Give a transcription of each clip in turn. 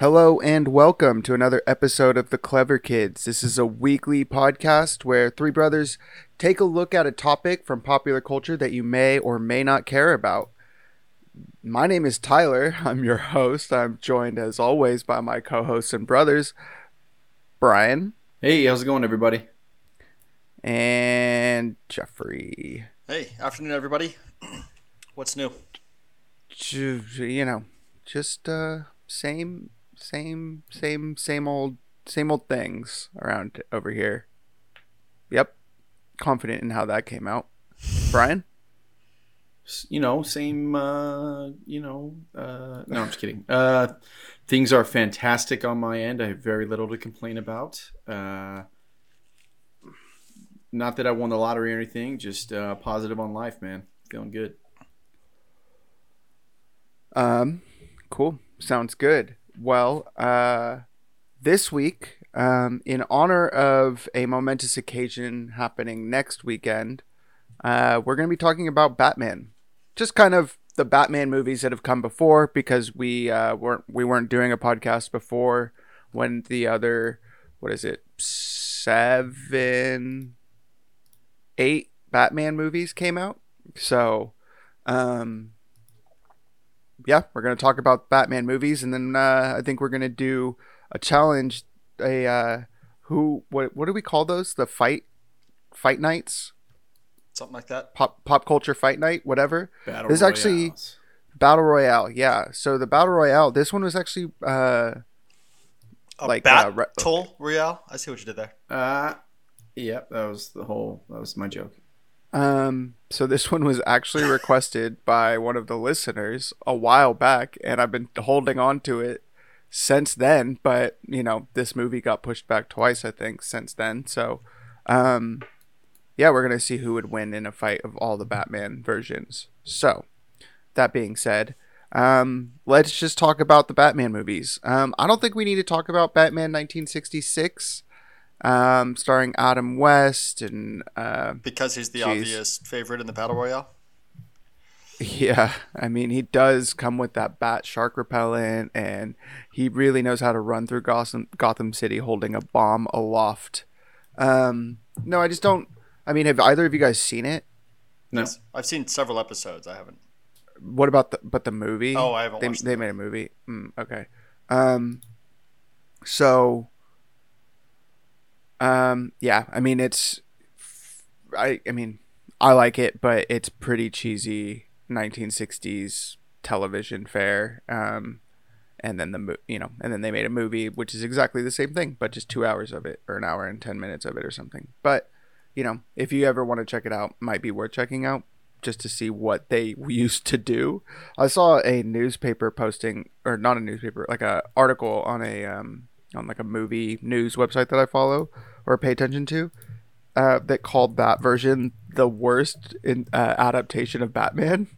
Hello and welcome to another episode of The Clever Kids. This is a weekly podcast where three brothers take a look at a topic from popular culture that you may or may not care about. My name is Tyler. I'm your host. I'm joined as always by my co hosts and brothers, Brian Hey, how's it going, everybody? and Jeffrey. Hey, afternoon, everybody. What's new? You know, just uh, same, same, same, same old, same old things around over here. Yep, confident in how that came out. Brian. You know, same. Uh, you know, uh, no, I'm just kidding. Uh, things are fantastic on my end. I have very little to complain about. Uh, not that I won the lottery or anything. Just uh, positive on life, man. Feeling good. Um, cool. Sounds good. Well, uh, this week, um, in honor of a momentous occasion happening next weekend, uh, we're going to be talking about Batman. Just kind of the Batman movies that have come before, because we uh, weren't we weren't doing a podcast before when the other what is it seven eight Batman movies came out. So, um, yeah, we're gonna talk about Batman movies, and then uh, I think we're gonna do a challenge. A uh, who what what do we call those? The fight fight nights, Something like that. pop pop culture fight night, whatever. Battle There's actually- Battle Royale, yeah. So the Battle Royale, this one was actually uh, A Like, bat uh, re- royale. I see what you did there. Uh, yep, that was the whole. That was my joke. Um, so this one was actually requested by one of the listeners a while back, and I've been holding on to it since then. But you know, this movie got pushed back twice, I think, since then. So, um, yeah, we're gonna see who would win in a fight of all the Batman versions. So, that being said, um, let's just talk about the Batman movies. Um, I don't think we need to talk about Batman 1966, um, starring Adam West and uh, Because he's the Jeez. obvious favorite in the battle royale. Yeah, I mean, he does come with that bat shark repellent, and he really knows how to run through Gotham, Gotham City holding a bomb aloft. Um, no, I just don't. I mean, have either of you guys seen it? No, Yes. I've seen several episodes. I haven't. What about the but the movie? Oh, I haven't They, watched they made a movie. Mm, okay. Um. So. Um. Yeah. I mean, it's. I. I mean, I like it, but it's pretty cheesy 1960s television fare. Um. And then the you know, and then they made a movie which is exactly the same thing, but just two hours of it, or an hour and ten minutes of it, or something. But you know, if you ever want to check it out, might be worth checking out just to see what they used to do. I saw a newspaper posting, or not a newspaper, like a article on a um, on like a movie news website that I follow or pay attention to, uh, that called that version the worst in uh, adaptation of Batman.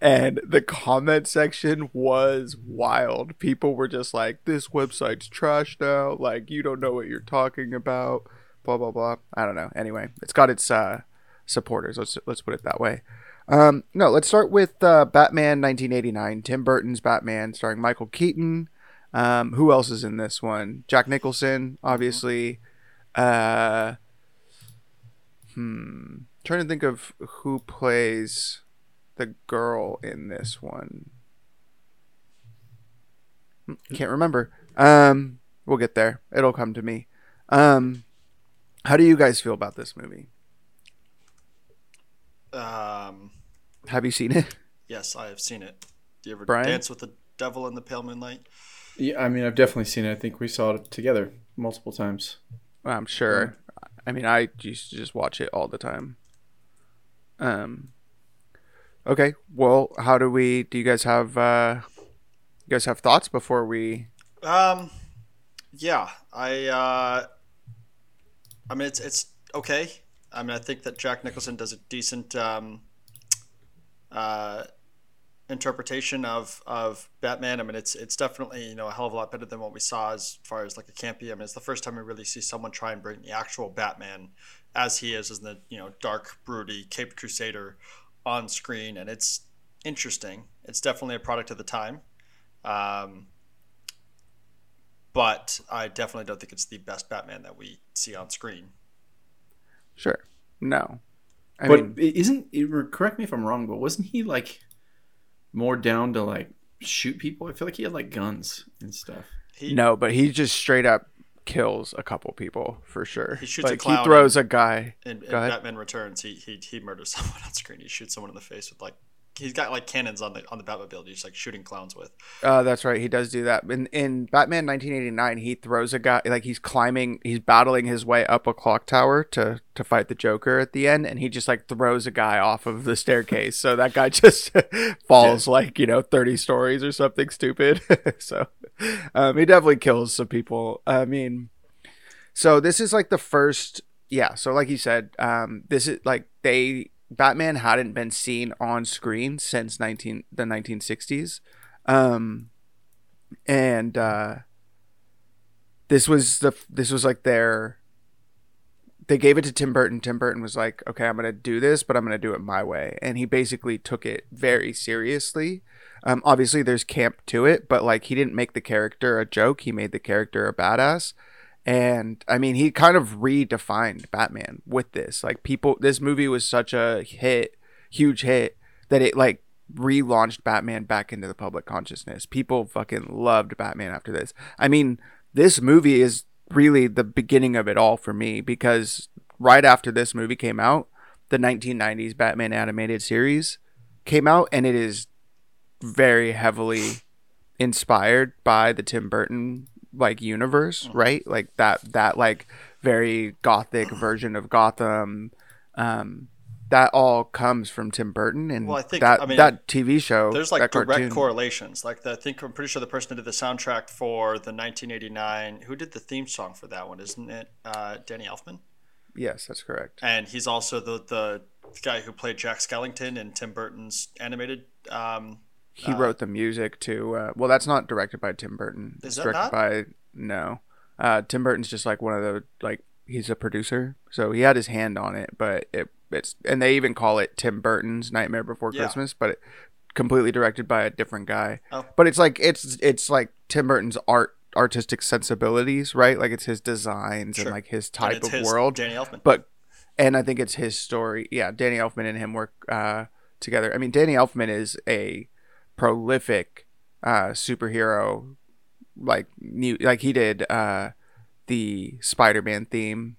And the comment section was wild. People were just like, "This website's trash now. Like, you don't know what you're talking about." Blah blah blah. I don't know. Anyway, it's got its uh, supporters. Let's let's put it that way. Um, no, let's start with uh, Batman 1989, Tim Burton's Batman, starring Michael Keaton. Um, who else is in this one? Jack Nicholson, obviously. Uh, hmm. Trying to think of who plays the girl in this one. Hmm, Can't remember. Um, we'll get there. It'll come to me. Um, how do you guys feel about this movie? Um, Have you seen it? yes, I have seen it. Do you ever Brian? dance with the devil in the pale moonlight? yeah, I mean, I've definitely seen it. I think we saw it together multiple times. I'm sure. I mean, I used to just watch it all the time. Um. Okay. Well, how do we? Do you guys have? uh You guys have thoughts before we? Um, yeah, I. Uh, I mean, it's it's okay. I mean, I think that Jack Nicholson does a decent um, uh, interpretation of of Batman. I mean, it's it's definitely you know a hell of a lot better than what we saw as far as like a campy. I mean, it's the first time we really see someone try and bring the actual Batman as he is, as the you know dark, broody, caped crusader on screen, and it's interesting. It's definitely a product of the time. Um, but I definitely don't think it's the best Batman that we see on screen. Sure. No. I but mean, isn't it, correct me if I'm wrong, but wasn't he like more down to like shoot people? I feel like he had like guns and stuff. He, no, but he just straight up kills a couple people for sure. He shoots a clown he throws a guy. And, in Go. Batman Returns, he, he he murders someone on screen. He shoots someone in the face with like he's got like cannons on the on the Batmobile. He's like shooting clowns with. Uh, that's right. He does do that. In in Batman 1989, he throws a guy like he's climbing, he's battling his way up a clock tower to to fight the Joker at the end, and he just like throws a guy off of the staircase. so that guy just falls like you know 30 stories or something stupid. so um, he definitely kills some people. I mean, so this is like the first. Yeah. So like you said, um, this is like they Batman hadn't been seen on screen since 19 the 1960s. Um and uh this was the this was like their they gave it to Tim Burton. Tim Burton was like, "Okay, I'm to do this, but I'm to do it my way." And he basically took it very seriously. Um obviously there's camp to it, but like he didn't make the character a joke. He made the character a badass and I mean, he kind of redefined Batman with this. Like, people, this movie was such a hit, huge hit, that it like relaunched Batman back into the public consciousness. People fucking loved Batman after this. I mean, this movie is really the beginning of it all for me because right after this movie came out, the 1990s Batman animated series came out, and it is very heavily inspired by the Tim Burton like universe, right? Like that that like very gothic version of Gotham. Um, that all comes from Tim Burton, and Well, I think- that I mean, that TV show. There's like that direct cartoon- correlations. Like the, I think I'm pretty sure the person who did the soundtrack for the 1989 who did the theme song for that one, isn't it? Uh, Danny Elfman, Yes, that's correct. and he's also the the guy who played Jack Skellington in Tim Burton's animated. Um, He wrote the music to. Uh, well, that's not directed by Tim Burton. Is it's directed by no. Uh, Tim Burton's just like one of the like he's a producer, so he had his hand on it, but it it's and they even call it Tim Burton's Nightmare Before Yeah. Christmas, but it completely directed by a different guy. Oh. But it's like it's it's like Tim Burton's art artistic sensibilities, right? Like it's his designs Sure. and like his type of his- world Danny Elfman. but and I think it's his story. Yeah, Danny Elfman and him work uh, together. I mean, Danny Elfman is a prolific uh, superhero. Like new, like he did uh, the Spider-Man theme.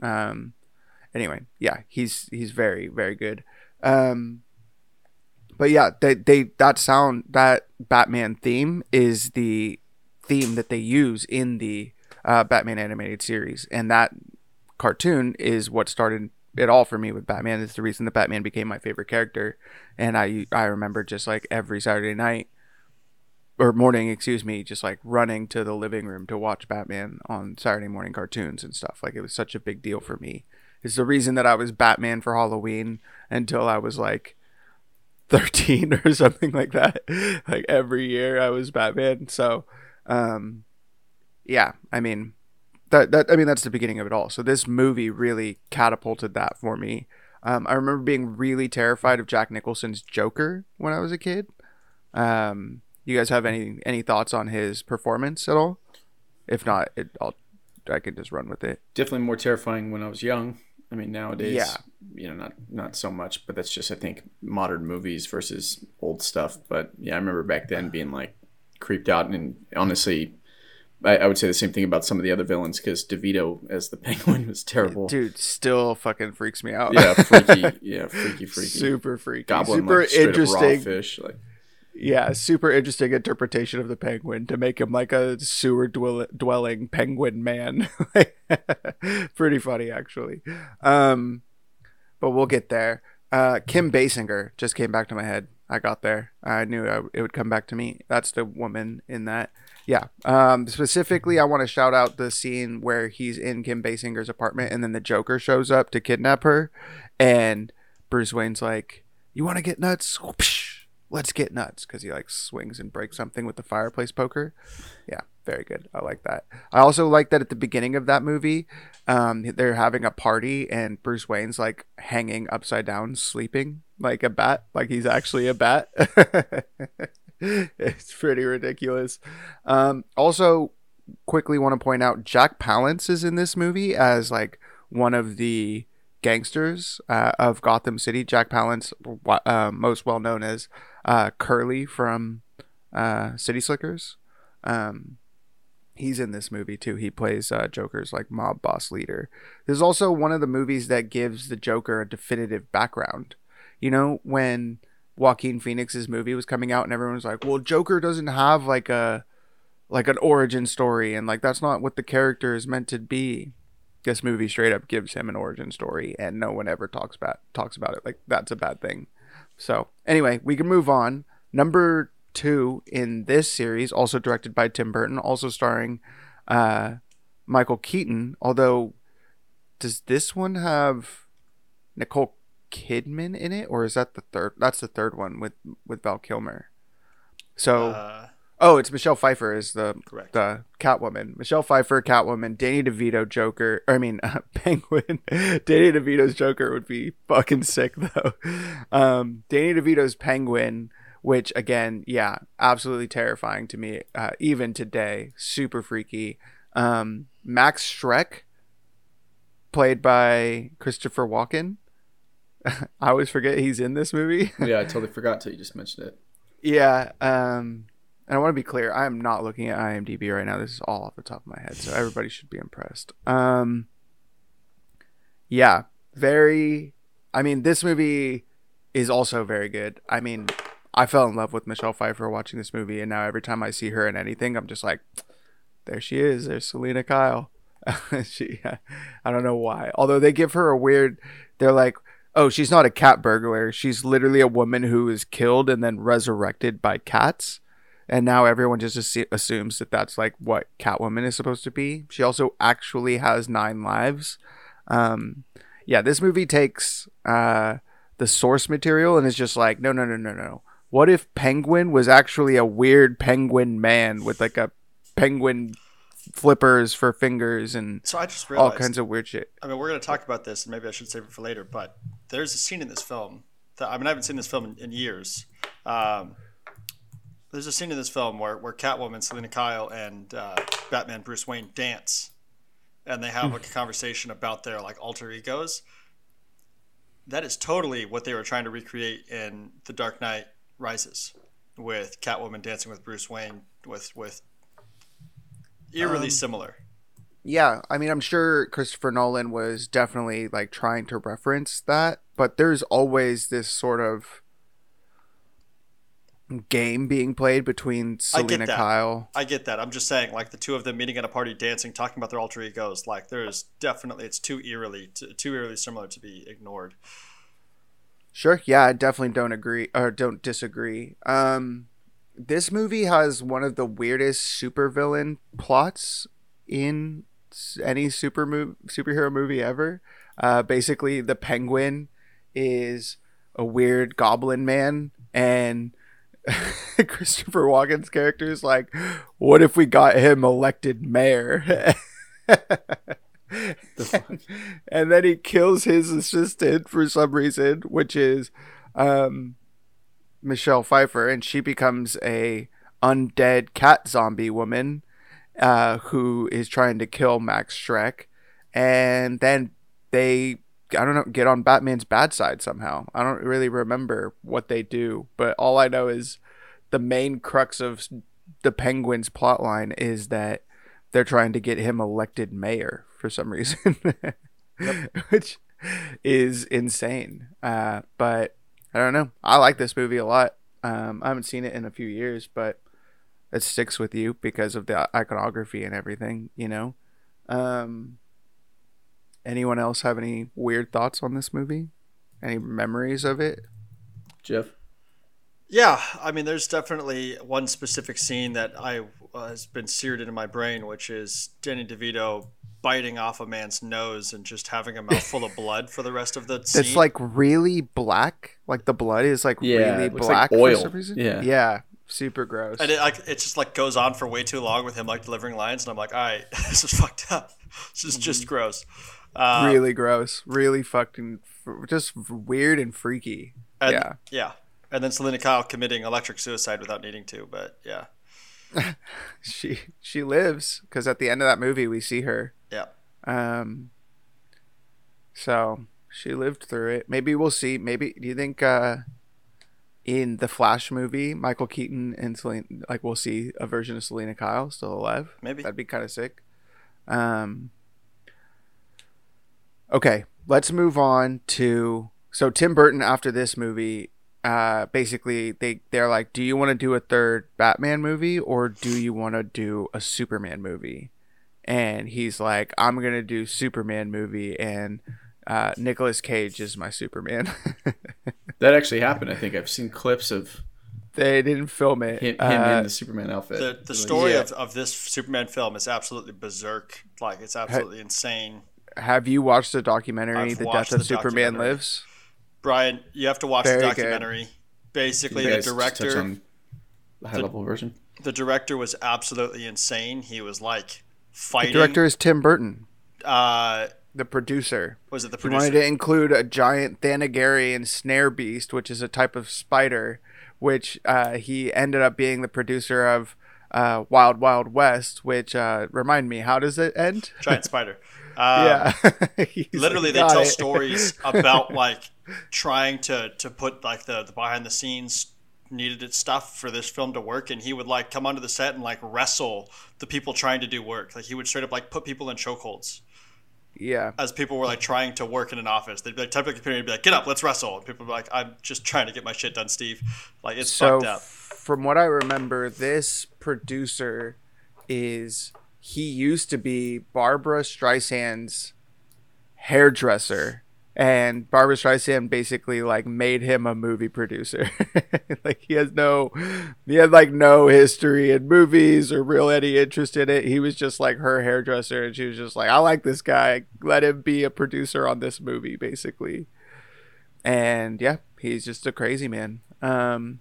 Um, anyway, yeah, he's he's very very good. Um, but yeah, they they that sound that Batman theme is the theme that they use in the uh, Batman animated series, and that cartoon is what started it all for me with Batman. It's the reason that Batman became my favorite character, and I I remember just like every Saturday night or morning, excuse me, just like running to the living room to watch Batman on Saturday morning cartoons and stuff. Like it was such a big deal for me. It's the reason that I was Batman for Halloween until I was like 13 or something like that. Like every year I was Batman. So, um, yeah, I mean, that, that, I mean, that's the beginning of it all. So this movie really catapulted that for me. Um, I remember being really terrified of Jack Nicholson's Joker when I was a kid. Um, you guys have any, any thoughts on his performance at all? If not, it, I'll, I can just run with it. Definitely more terrifying when I was young. I mean, nowadays, Yeah. you know, not not so much, but that's just I think modern movies versus old stuff. But yeah, I remember back then being like creeped out, and honestly, I, I would say the same thing about some of the other villains because DeVito as the Penguin was terrible. Dude, still fucking freaks me out. Yeah, freaky. Yeah, freaky, freaky. super freaky, Goblin, super like, straight up raw interesting. fish. Like, Yeah, super interesting interpretation of the penguin to make him like a sewer dwell- dwelling penguin man. Pretty funny, actually. Um, but we'll get there. Uh, Kim Basinger just came back to my head. I got there. I knew I, it would come back to me. That's the woman in that. Yeah. Um, specifically, I want to shout out the scene where he's in Kim Basinger's apartment and then the Joker shows up to kidnap her. And Bruce Wayne's like, You want to get nuts? Whoopsh, let's get nuts. Because he like swings and breaks something with the fireplace poker. Yeah. Very good. I like that. I also like that at the beginning of that movie, um, they're having a party and Bruce Wayne's like hanging upside down, sleeping like a bat, like he's actually a bat. it's pretty ridiculous. Um, also, quickly want to point out Jack Palance is in this movie as like one of the gangsters uh, of Gotham City. Jack Palance, uh, most well known as uh, Curly from uh, City Slickers. Um, he's in this movie too. He plays uh, Joker's like mob boss leader. There's also one of the movies that gives the Joker a definitive background. You know, when Joaquin Phoenix's movie was coming out and everyone was like, "Well, Joker doesn't have like a like an origin story and like that's not what the character is meant to be." This movie straight up gives him an origin story and no one ever talks about talks about it like that's a bad thing. So, anyway, we can move on. Number 2 in this series, also directed by Tim Burton, also starring uh, Michael Keaton, although does this one have Nicole Kidman in it, or is that the third? That's the third one with with Val Kilmer. So, Uh, oh, it's Michelle Pfeiffer is the correct. the Catwoman. Michelle Pfeiffer, Catwoman. Danny DeVito, Joker. Or, I mean, uh, Penguin. Danny DeVito's Joker would be fucking sick though. Um, Danny DeVito's Penguin, which again, yeah, absolutely terrifying to me, uh, even today. Super freaky. Um, Max Shreck, played by Christopher Walken. I always forget he's in this movie. yeah, I totally forgot till you just mentioned it. Yeah, um, and I want to be clear. I am not looking at IMDb right now. This is all off the top of my head, so everybody should be impressed. Um, yeah, very. I mean, this movie is also very good. I mean, I fell in love with Michelle Pfeiffer watching this movie, and now every time I see her in anything, I'm just like, there she is. There's Selina Kyle. she, I don't know why. Although they give her a weird. They're like, oh, she's not a cat burglar. She's literally a woman who is killed and then resurrected by cats. And now everyone just assu- assumes that that's like what Catwoman is supposed to be. She also actually has nine lives. Um, yeah, this movie takes uh, the source material and is just like, no, no, no, no, no. What if Penguin was actually a weird penguin man with like a penguin flippers for fingers and So I just realized, all kinds of weird shit? I mean, we're going to talk about this, and maybe I should save it for later. But there's a scene in this film that I mean, I haven't seen this film in, in years. Um, there's a scene in this film where, where Catwoman, Selina Kyle, and uh, Batman Bruce Wayne dance, and they have like a conversation about their like alter egos. That is totally what they were trying to recreate in The Dark Knight Rises, with Catwoman dancing with Bruce Wayne, with with eerily Um, similar. Yeah, I mean, I'm sure Christopher Nolan was definitely like trying to reference that, but there's always this sort of game being played between Selina. Kyle. I get that. I'm just saying, like the two of them meeting at a party, dancing, talking about their alter egos. Like there's definitely it's too eerily, too, too eerily similar to be ignored. Sure, yeah, I definitely don't agree or don't disagree. Um, this movie has one of the weirdest supervillain plots in any super mov- superhero movie ever. Uh, basically, the Penguin is a weird goblin man, and Christopher Walken's character is like, "What if we got him elected mayor?" and then he kills his assistant for some reason, which is um, Michelle Pfeiffer, and she becomes a undead cat zombie woman uh, who is trying to kill Max Shreck, and then they. I don't know, get on Batman's bad side somehow. I don't really remember what they do, but all I know is the main crux of the Penguin's plotline is that they're trying to get him elected mayor for some reason, which is insane. Uh, but I don't know. I like this movie a lot. Um, I haven't seen it in a few years, but it sticks with you because of the iconography and everything. You know. Um, anyone else have any weird thoughts on this movie? Any memories of it? Jeff. Yeah, I mean, there's definitely one specific scene that I uh, has been seared into my brain, which is Danny DeVito biting off a man's nose and just having a mouth full of blood for the rest of the scene. It's like really black. Like the blood is like Yeah, really it looks like black for oil. some reason. Yeah. yeah, super gross. and it like it just like goes on for way too long with him like delivering lines, and I'm like, all right, this is fucked up. This is just gross. Uh, really gross. Really fucking just weird and freaky. and- yeah. yeah. And then Selina Kyle committing electric suicide without needing to, but yeah. she she lives because at the end of that movie we see her. Yeah. Um. So she lived through it. Maybe we'll see. Maybe do you think uh, in the Flash movie, Michael Keaton and Selina, like we'll see a version of Selina Kyle still alive? Maybe. That'd be kind of sick. Um. Okay, let's move on to so Tim Burton after this movie. Uh, basically, they they're like, do you want to do a third Batman movie or do you want to do a Superman movie? And he's like, I'm gonna do Superman movie, and uh, Nicolas Cage is my Superman. That actually happened. I think I've seen clips of they didn't film it. him, him Uh, in the Superman outfit. The the story yeah. of, of this Superman film is absolutely berserk. Like it's absolutely insane. have you watched the documentary, I've The Death of the Superman. Lives? Brian, you have to watch Very the good. documentary. Basically, you the guys touch director on the high level version. the director was absolutely insane. He was like fighting. The director is Tim Burton. uh, The producer. was it the He producer? wanted to include a giant Thanagarian snare beast, which is a type of spider, which uh, he ended up being the producer of uh, Wild Wild West. Which uh, remind me, how does it end? Giant spider. Um, yeah, literally they tell it." stories about like trying to to put like the, the behind the scenes needed it stuff for this film to work and he would like come onto the set and like wrestle the people trying to do work like he would straight up like put people in chokeholds yeah, as people were like trying to work in an office they'd be like type of computer and be like get up let's wrestle. And people would be like i'm just trying to get my shit done steve. Like it's so fucked up. from what I remember, this producer is he used to be Barbra Streisand's hairdresser. And Barbra Streisand basically like made him a movie producer. like he has no, he had like no history in movies or real any interest in it. He was just like her hairdresser, and she was just like, "I like this guy. Let him be a producer on this movie." Basically, and yeah, he's just a crazy man. Um,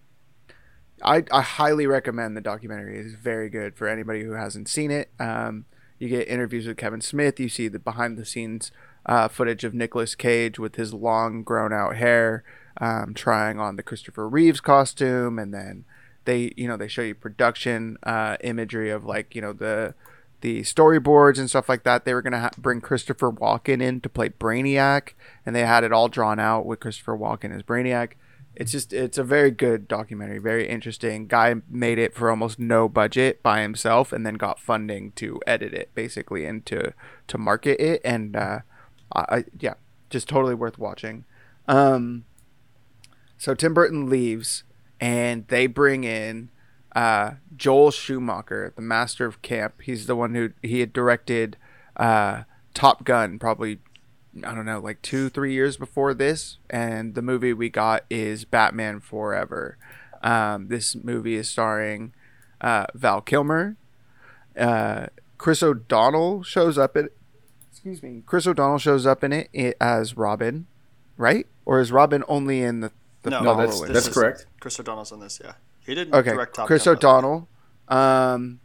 I, I highly recommend the documentary. It's very good for anybody who hasn't seen it. Um, you get interviews with Kevin Smith. You see the behind the scenes uh, footage of Nicolas Cage with his long, grown out hair, um, trying on the Christopher Reeves costume, and then they, you know, they show you production uh, imagery of like, you know, the the storyboards and stuff like that. They were gonna ha- bring Christopher Walken in to play Brainiac, and they had it all drawn out with Christopher Walken as Brainiac. It's just it's a very good documentary very interesting. Guy made it for almost no budget by himself and then got funding to edit it basically and to to market it. And uh I, I yeah just totally worth watching um so tim burton leaves and they bring in uh joel schumacher the master of camp he's the one who he had directed uh top gun probably I don't know, like two, three years before this, and the movie we got is Batman Forever. Um, this movie is starring uh, Val Kilmer. Uh, Chris O'Donnell shows up in. Excuse me. Chris O'Donnell shows up in it, i as Robin, right? Or is Robin only in the the No, No, that's this that's is- correct. chris o'donnell's on this yeah he didn't okay. direct top Chris gun by the way. O'Donnell. Um,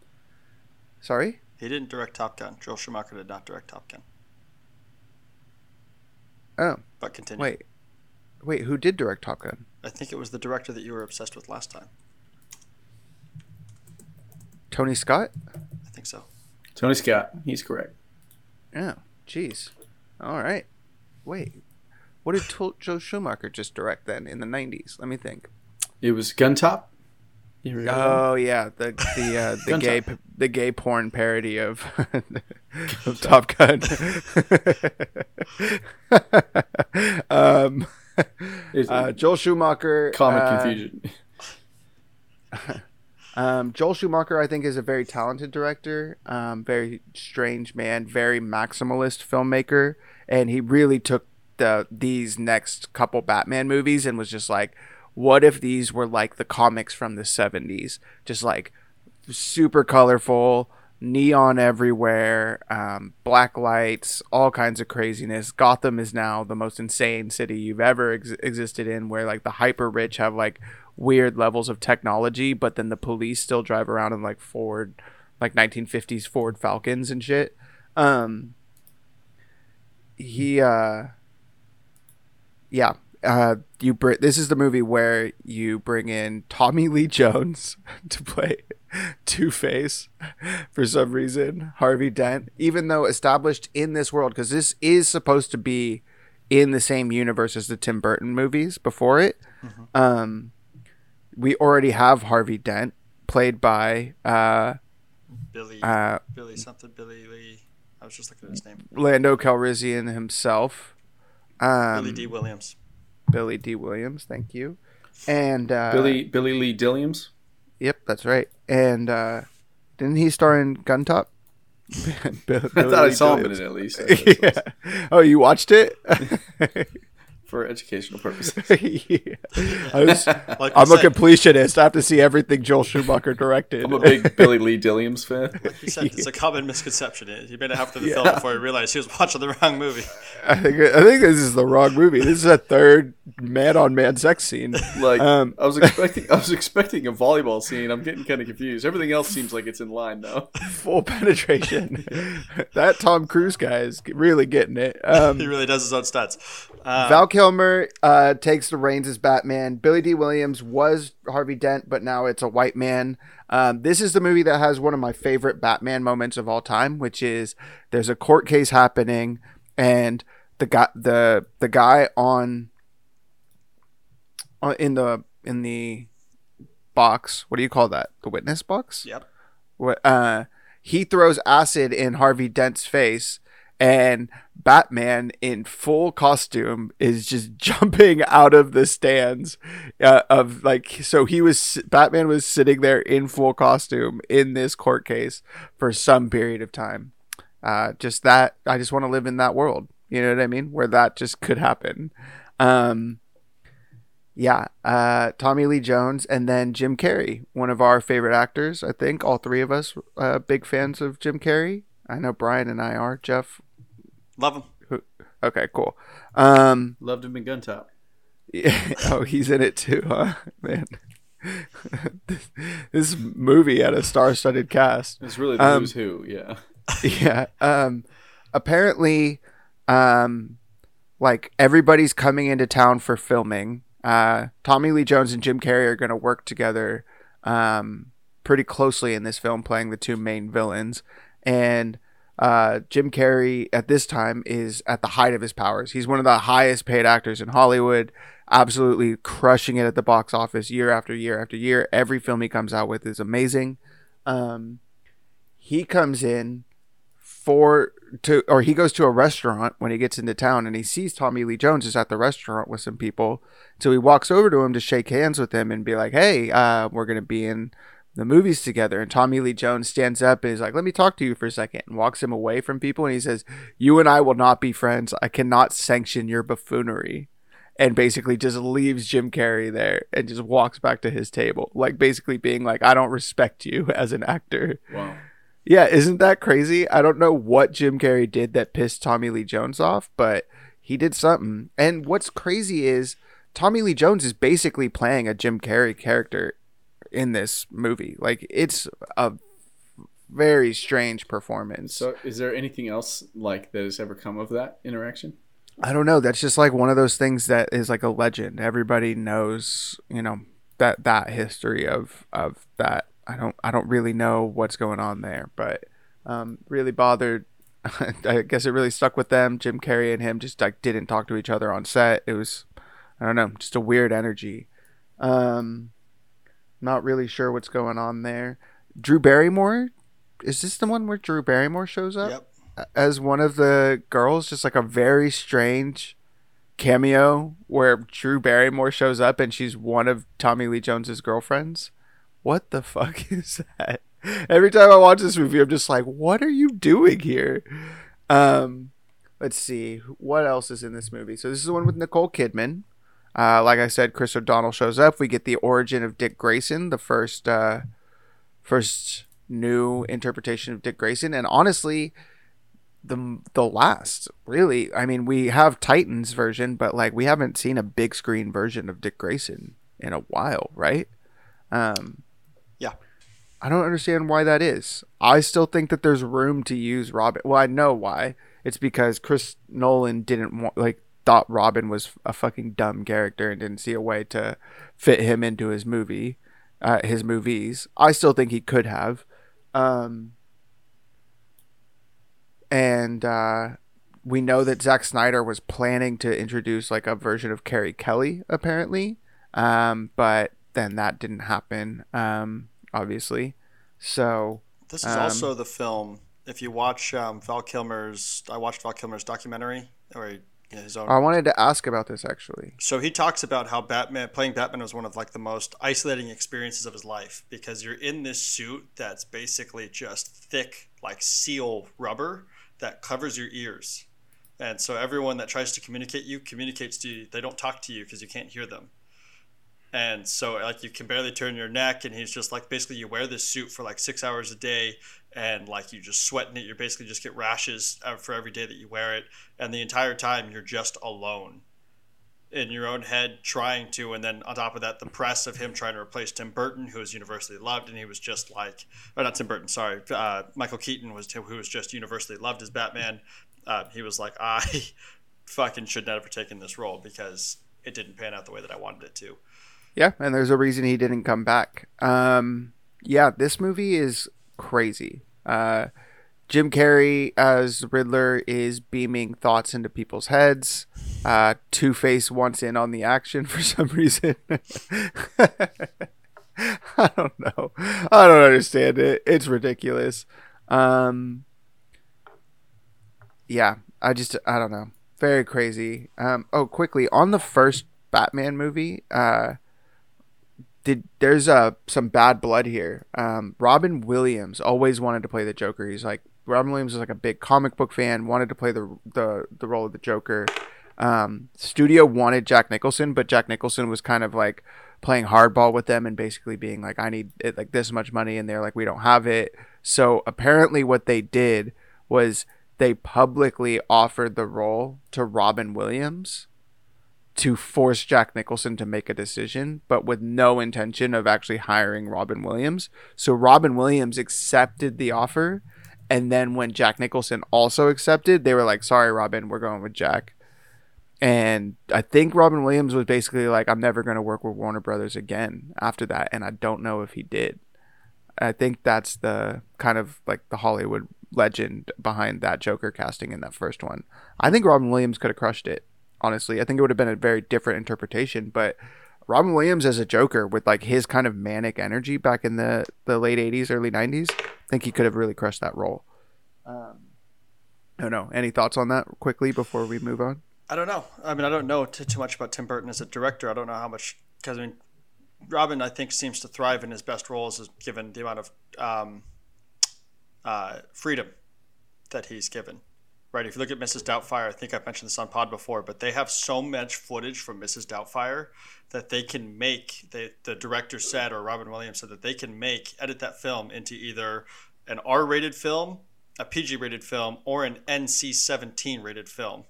sorry. he didn't direct top gun joel schumacher did not direct top gun Oh, but continue wait, wait. Who did direct Top Gun? i think it was the director that you were obsessed with last time Tony Scott. i think so Tony Scott, he's correct. Oh, jeez. All right. Wait. What did Joe Schumacher just direct then in the '90s? Let me think. It was Gun Top. You ever heard of that? Oh yeah, the the uh, the Gun gay Top. the gay porn parody of, of Top Gun. um, uh, Joel Schumacher. comic uh, confusion. Um, Joel Schumacher, I think, is a very talented director, um, very strange man, very maximalist filmmaker, and he really took the these next couple Batman movies and was just like, what if these were like the comics from the '70s, just like super colorful, neon everywhere, um, black lights, all kinds of craziness. Gotham is now the most insane city you've ever ex- existed in, where like the hyper rich have like weird levels of technology, but then the police still drive around in like Ford, like 1950s Ford Falcons and shit. Um, he, uh, yeah, uh, you br- this is the movie where you bring in Tommy Lee Jones to play Two Face for some reason, Harvey Dent, even though established in this world, because this is supposed to be in the same universe as the Tim Burton movies before it. Um, we already have Harvey Dent played by uh, Billy, uh, Billy something, Billy Lee. I was just looking at his name. Lando Calrissian himself. Um, Billy Dee Williams. Billy Dee Williams, thank you. And uh, Billy Billy Lee Dilliams. Yep, that's right. And uh, didn't he star in Guntop? Bill- I Billy thought I Lee saw him in it at least. Yeah. Oh, you watched it? for educational purposes. yeah. I was, like I'm a said, completionist. I have to see everything Joel Schumacher directed. I'm a big Billy Lee Dilliams fan. he said it's a common misconception. He made it half through the film before he realized he was watching the wrong movie. I think I think this is the wrong movie. This is a third man-on-man sex scene. Like Um, I was expecting, I was expecting a volleyball scene. I'm getting kind of confused. Everything else seems like it's in line though. Full penetration. that Tom Cruise guy is really getting it. Um, He really does his own stunts. Um, Val Kilmer uh, takes the reins as Batman. Billy Dee Williams was Harvey Dent, but now it's a white man. Um, this is the movie that has one of my favorite Batman moments of all time, which is there's a court case happening, and the guy the the guy on uh, in the in the box. What do you call that? The witness box. Yep. What uh he throws acid in Harvey Dent's face and Batman in full costume is just jumping out of the stands uh, of like so he was Batman was sitting there in full costume in this court case for some period of time. Uh just that I just want to live in that world. You know what I mean? Where that just could happen. Um yeah, uh, Tommy Lee Jones and then Jim Carrey, one of our favorite actors. I think all three of us uh, big fans of Jim Carrey. I know Brian and I are. Jeff, Love him. who, okay, cool. Um, Loved him in Gun Top. yeah, oh, he's in it too, huh? Man, this, this movie had a star-studded cast. It's really the Um, who's who. Yeah. yeah. Um, apparently, um, like everybody's coming into town for filming. Uh, Tommy Lee Jones and Jim Carrey are going to work together, um, pretty closely in this film, playing the two main villains. And uh, Jim Carrey at this time is at the height of his powers. He's one of the highest paid actors in Hollywood, absolutely crushing it at the box office year after year after year. Every film he comes out with is amazing. Um, he comes in for to or he goes to a restaurant when he gets into town and he sees Tommy Lee Jones is at the restaurant with some people. So he walks over to him to shake hands with him and be like, "Hey, uh, we're gonna be in the movies together." And Tommy Lee Jones stands up and is like, "Let me talk to you for a second and walks him away from people and he says, "You and I will not be friends. I cannot sanction your buffoonery." And basically just leaves Jim Carrey there and just walks back to his table, like basically being like, "I don't respect you as an actor." Wow. Yeah, isn't that crazy? I don't know what Jim Carrey did that pissed Tommy Lee Jones off, but he did something. And what's crazy is Tommy Lee Jones is basically playing a Jim Carrey character in this movie. Like it's a very strange performance. So, is there anything else like that has ever come of that interaction? I don't know. That's just like one of those things that is like a legend. Everybody knows, you know, that that history of of that. I don't I don't really know what's going on there, but um, really bothered. I guess it really stuck with them. Jim Carrey and him just like didn't talk to each other on set. It was I don't know, just a weird energy. Um, not really sure what's going on there. Drew Barrymore, is this the one where Drew Barrymore shows up? Yep. as one of the girls, just like a very strange cameo where Drew Barrymore shows up and she's one of Tommy Lee Jones's girlfriends. What the fuck is that? Every time I watch this movie, I'm just like, what are you doing here? Um, let's see, what else is in this movie? So this is the one with Nicole Kidman. Uh, like I said, Chris O'Donnell shows up. We get the origin of Dick Grayson, the first, uh, first new interpretation of Dick Grayson, and honestly, the the last really. I mean we have titans version but like we haven't seen a big screen version of dick grayson in a while right? Um Yeah. i don't understand why that is. I still think that there's room to use robin. Well i know why. It's because chris nolan didn't want like thought Robin was a fucking dumb character and didn't see a way to fit him into his movie, uh, his movies. I still think he could have. Um, and uh, we know that Zack Snyder was planning to introduce like a version of Carrie Kelly, apparently, um, but then that didn't happen, um, obviously. So this is um, also the film. If you watch um, Val Kilmer's, I watched Val Kilmer's documentary, or he, his own. I wanted to ask about this actually. So he talks about how Batman playing Batman was one of like the most isolating experiences of his life because you're in this suit that's basically just thick like seal rubber that covers your ears. And so everyone that tries to communicate you communicates to you. They don't talk to you because you can't hear them. And so like you can barely turn your neck and he's just like basically you wear this suit for like 6 hours a day and like you just sweating it. You basically just get rashes for every day that you wear it and the entire time you're just alone in your own head trying to and then on top of that the press of him trying to replace tim burton who was universally loved and he was just like or not tim burton sorry uh, michael keaton was who was just universally loved as batman uh, he was like i fucking should never taken this role because it didn't pan out the way that i wanted it to yeah and there's a reason he didn't come back um, yeah this movie is crazy uh, Jim Carrey as Riddler is beaming thoughts into people's heads. Uh, Two Face wants in on the action for some reason. I don't know. I don't understand it. It's ridiculous. Um, yeah, I just I don't know. Very crazy. Um, oh, quickly on the first Batman movie. Uh, did there's uh some bad blood here. Um, Robin Williams always wanted to play the Joker. He's like Robin Williams is like a big comic book fan, wanted to play the the, the role of the Joker. Um, studio wanted Jack Nicholson, but Jack Nicholson was kind of like playing hardball with them and basically being like, "I need it, like this much money," and they're like, "We don't have it." So apparently, what they did was they publicly offered the role to Robin Williams to force Jack Nicholson to make a decision, but with no intention of actually hiring Robin Williams. So Robin Williams accepted the offer and then when Jack Nicholson also accepted, they were like, "Sorry, Robin, we're going with Jack." And I think Robin Williams was basically like, "I'm never going to work with Warner Brothers again after that," and I don't know if he did. I think that's the kind of like the Hollywood legend behind that Joker casting in that first one. I think Robin Williams could have crushed it. Honestly, I think it would have been a very different interpretation, but Robin Williams as a Joker with like his kind of manic energy back in the the late '80s, early '90s, I think he could have really crushed that role. Um, I don't know. Any thoughts on that quickly before we move on? I don't know. I mean, I don't know too, too much about Tim Burton as a director. I don't know how much because I mean, Robin I think seems to thrive in his best roles, given the amount of um, uh, freedom that he's given right? If you look at Mrs. Doubtfire, I think I've mentioned this on pod before, but they have so much footage from Mrs. Doubtfire that they can make. They, the director said, or Robin Williams said, that they can make edit that film into either an R-rated film, a PG-rated film, or an NC-17 rated film.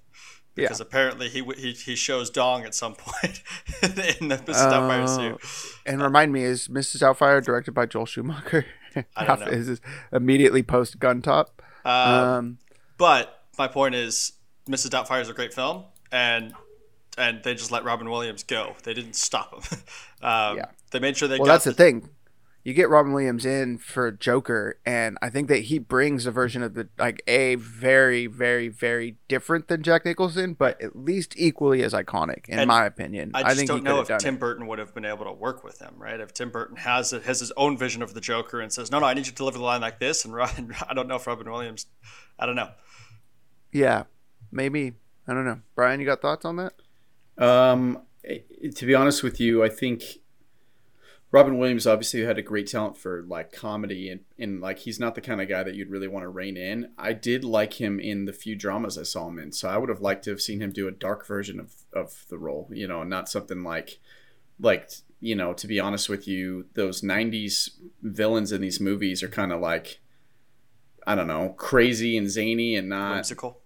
Because yeah. apparently he, he he shows dong at some point in the Mrs. Uh, Doubtfire suit. And remind me, is Mrs. Doubtfire directed by Joel Schumacher? I don't know. is this immediately post Gun Top? Um, um, but my point is, Mrs. Doubtfire is a great film, and and they just let Robin Williams go. They didn't stop him. um, yeah. They made sure they. Well, that's the, the thing. You get Robin Williams in for Joker, and I think that he brings a version of the like a very, very, very different than Jack Nicholson, but at least equally as iconic, in and my opinion. I, I think don't know if Tim it. Burton would have been able to work with him, right? If Tim Burton has has his own vision of the Joker and says, "No, no, I need you to deliver the line like this," and Ryan, I don't know if Robin Williams, I don't know. Yeah, maybe. I don't know. Brian, you got thoughts on that? Um, to be honest with you, I think Robin Williams obviously had a great talent for like comedy and, and like he's not the kind of guy that you'd really want to rein in. I did like him in the few dramas I saw him in, so I would have liked to have seen him do a dark version of, of the role, you know, not something like like you know, to be honest with you, those '90s villains in these movies are kind of like I don't know, crazy and zany and not whimsical.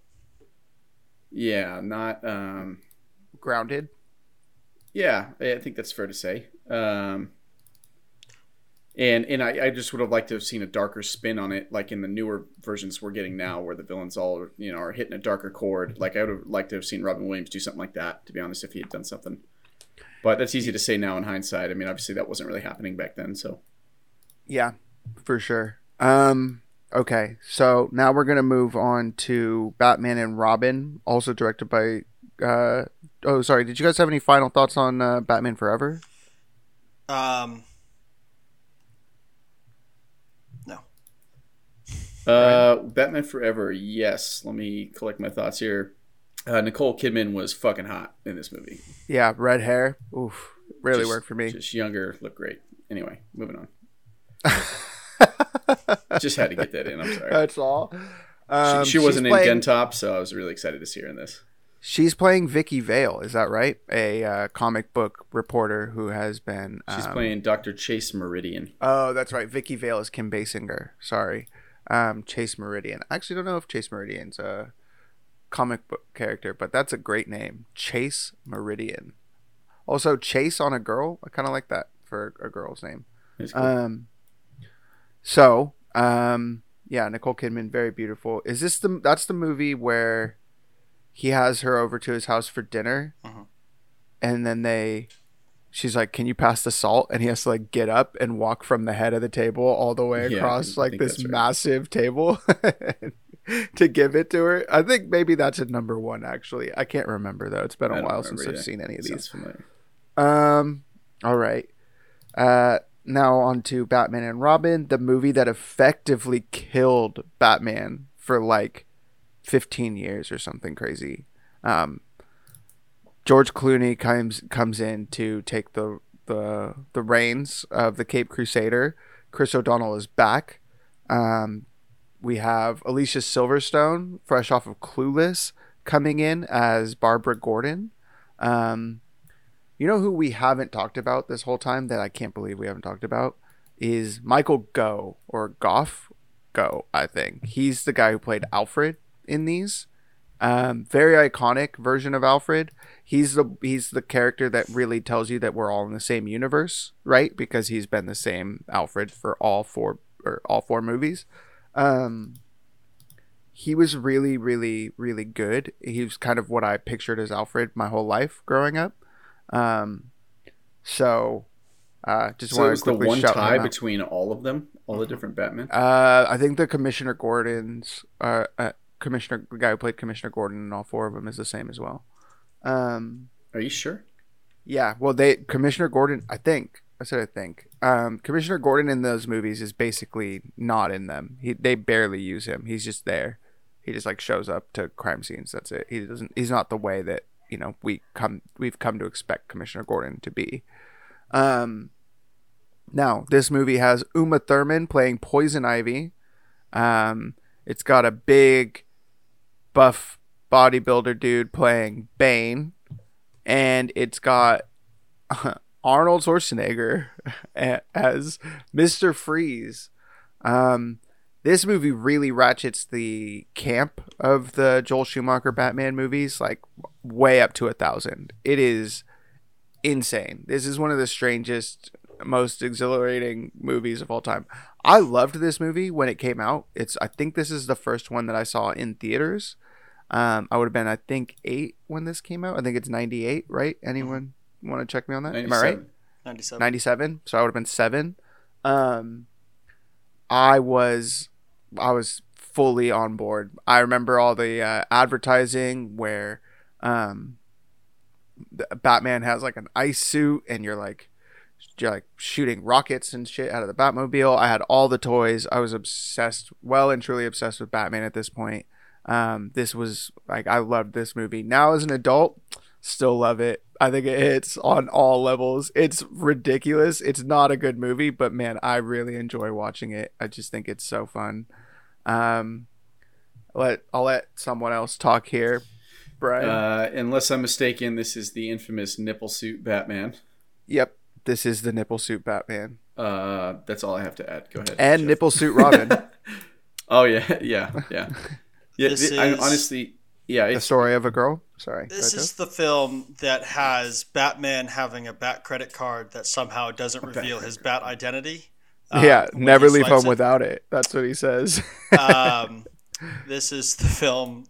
Yeah, not um, grounded. Yeah, I think that's fair to say. Um, And and I, I just would have liked to have seen a darker spin on it, like in the newer versions we're getting now, where the villains all you know are hitting a darker chord. Like I would have liked to have seen Robin Williams do something like that. To be honest, if he had done something, but that's easy to say now in hindsight. I mean, obviously that wasn't really happening back then. So Yeah, for sure. Um, okay, so now we're gonna move on to Batman and Robin, also directed by. Uh, oh, sorry. Did you guys have any final thoughts on uh, Batman Forever? Um, no. Uh, Batman Forever, yes. Let me collect my thoughts here. Uh, Nicole Kidman was fucking hot in this movie. Yeah, red hair. Oof, really Just- worked for me. Just younger, looked great. Anyway, moving on. Just had to get that in. I'm sorry. That's all. Um, she, she wasn't playing, in Gentop, so I was really excited to see her in this. She's playing Vicki Vale. Is that right? A uh, comic book reporter who has been. She's um, playing Dr. Chase Meridian. Oh, that's right. Vicki Vale is Kim Basinger. Sorry. Um, Chase Meridian. I actually don't know if Chase Meridian's a comic book character, but that's a great name. Chase Meridian. Also, Chase on a girl. I kind of like that for a girl's name. Cool. Um, so, um, yeah, Nicole Kidman, very beautiful. Is this the? That's the movie where he has her over to his house for dinner, Mhm. and then they, she's like, "Can you pass the salt?" And he has to like get up and walk from the head of the table all the way across I like this right. massive table to give it to her. I think maybe that's a number one. Actually, I can't remember though. It's been I a while since remember I've seen any of these. Familiar. Um. All right. Uh. Now on to Batman and Robin, the movie that effectively killed Batman for like fifteen years or something crazy. Um. George Clooney comes comes in to take the the the reins of the Cape Crusader. Chris O'Donnell is back. Um, we have Alicia Silverstone, fresh off of Clueless, coming in as Barbara Gordon. Um, you know who we haven't talked about this whole time that I can't believe we haven't talked about is Michael Go or Goff Go, I think. He's the guy who played Alfred in these. Um, very iconic version of Alfred. He's the he's the character that really tells you that we're all in the same universe, right? Because he's been the same Alfred for all four or all four movies. Um, he was really, really, really good. He was kind of what I pictured as Alfred my whole life growing up. Um, so uh, just So was the one tie between all of them, all the different Batman. Uh, I think the Commissioner Gordon's uh, uh Commissioner the guy who played Commissioner Gordon in all four of them is the same as well. Um, Are you sure? yeah, well, they Commissioner Gordon, I think I said I think. Um, Commissioner Gordon in those movies is basically not in them. He they barely use him. He's just there. He just like shows up to crime scenes. That's it. He doesn't. He's not the way that you know we come we've come to expect Commissioner Gordon to be. Um, now this movie has Uma Thurman playing Poison Ivy. Um, it's got a big, buff bodybuilder dude playing Bane, and it's got Arnold Schwarzenegger as Mister Freeze. Um, this movie really ratchets the camp of the Joel Schumacher Batman movies like way up to a thousand. It is insane. This is one of the strangest, most exhilarating movies of all time. I loved this movie when it came out. It's I think this is the first one that I saw in theaters. Um, I would have been I think eight when this came out. I think it's ninety eight, right? Anyone want to check me on that? Am I right? 97. 97. 97 so i would have been seven um i was i was fully on board i remember all the uh, advertising where um batman has like an ice suit and you're like you're like shooting rockets and shit out of the batmobile i had all the toys i was obsessed well and truly obsessed with batman at this point um this was like i loved this movie now as an adult still love it. I think it hits on all levels. It's ridiculous. It's not a good movie, but man, I really enjoy watching it. I just think it's so fun. Um, let I'll let someone else talk here. Brian. Uh, unless I'm mistaken, this is the infamous nipple suit Batman. yep, this is the nipple suit Batman Uh, that's all I have to add. Go ahead. and Jeff. nipple suit Robin. Oh yeah, yeah, yeah. Yeah, This th- I- is- honestly, yeah, the story of a girl. Sorry. This is the film that has Batman having a bat credit card that somehow doesn't reveal his bat identity. Uh, yeah, when never leave home it. without it. That's what he says. um, this is the film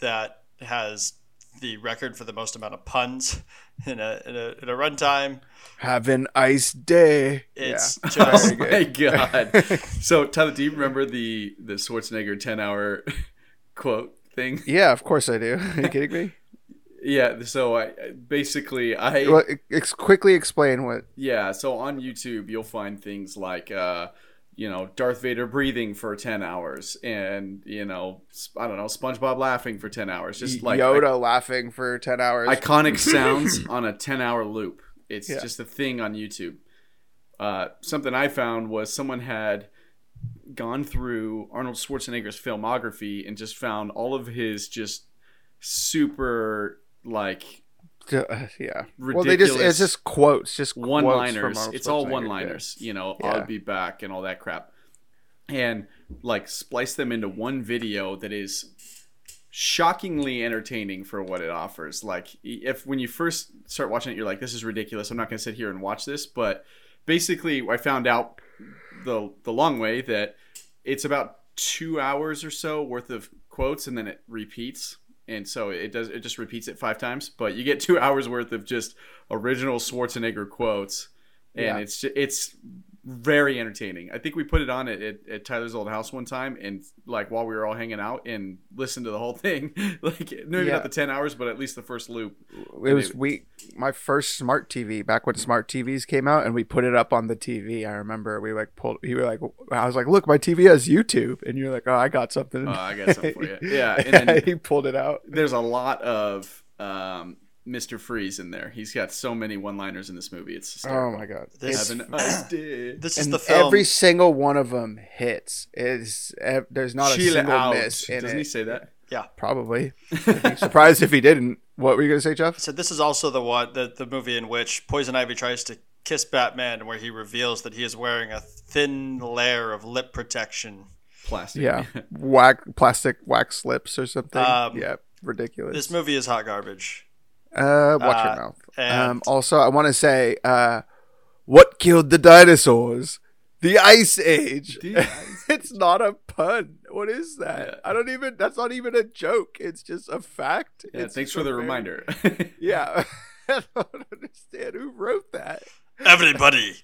that has the record for the most amount of puns in a in a, in a runtime. Have an ice day. It's yeah. just Oh my god! so Tyler, do you remember the the Schwarzenegger ten hour quote thing? yeah, of course I do. Are you kidding me? Yeah. So I I- basically I well, ex- quickly explain what. yeah. So on YouTube you'll find things like uh, you know Darth Vader breathing for ten hours and you know I don't know SpongeBob laughing for ten hours. Just like Yoda laughing for ten hours. iconic sounds on a 10 hour loop. It's Yeah. just a thing on YouTube. Uh, something I found was someone had gone through Arnold Schwarzenegger's filmography and just found all of his just super like uh, yeah. Well, they just it's just quotes, just one liners. It's all one liners. you know, Yeah. I'll be back and all that crap. And like splice them into one video that is shockingly entertaining for what it offers. Like if when you first start watching it you're like this is ridiculous. I'm not going to sit here and watch this, but basically I found out the the long way that it's about 2 hours or so worth of quotes and then it repeats. And so it does it just repeats it 5 times, but you get 2 hours worth of just original Schwarzenegger quotes and Yeah. it's it's very entertaining. I think we put it on at, at, at Tyler's old house one time, and like while we were all hanging out and listened to the whole thing, like maybe Yeah. not the ten hours, but at least the first loop. It was we my first smart TV back when smart TVs came out, and we put it up on the TV. I remember we like pulled. You were like, I was like, look, my TV has YouTube, and you're like, oh, I got something. Oh, I got something for you. Yeah, and then he pulled it out. there's a lot of um, Mr. Freeze in there. He's got so many one-liners in this movie. It's Oh my god! This- Have an ice day. This is and the film. every single one of them hits. Is there's not a single out. miss in Doesn't it. he say that? Yeah, probably. I'd be surprised if he didn't. What were you gonna say, Jeff? So this is also the one the, the movie in which Poison Ivy tries to kiss Batman, where he reveals that he is wearing a thin layer of lip protection. Plastic. Yeah, wax plastic wax slips or something. Um, yeah, ridiculous. This movie is hot garbage. Uh, watch Uh, your mouth. Um, also, I want to say, uh, what killed the dinosaurs? The Ice Age. The Ice it's not a pun. What is that? Yeah. I don't even. That's not even a joke. It's just a fact. Yeah, It's thanks for the very- reminder. Yeah, I don't understand who wrote that. Everybody,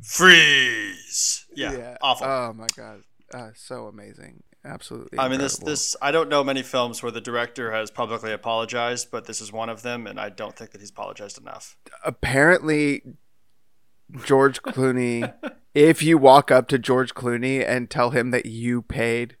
freeze! Yeah, awful. Oh my god, uh, so amazing. Absolutely. I mean, this this I don't know many films where the director has publicly apologized, but this is one of them, and I don't think that he's apologized enough. apparently George Clooney if you walk up to George Clooney and tell him that you paid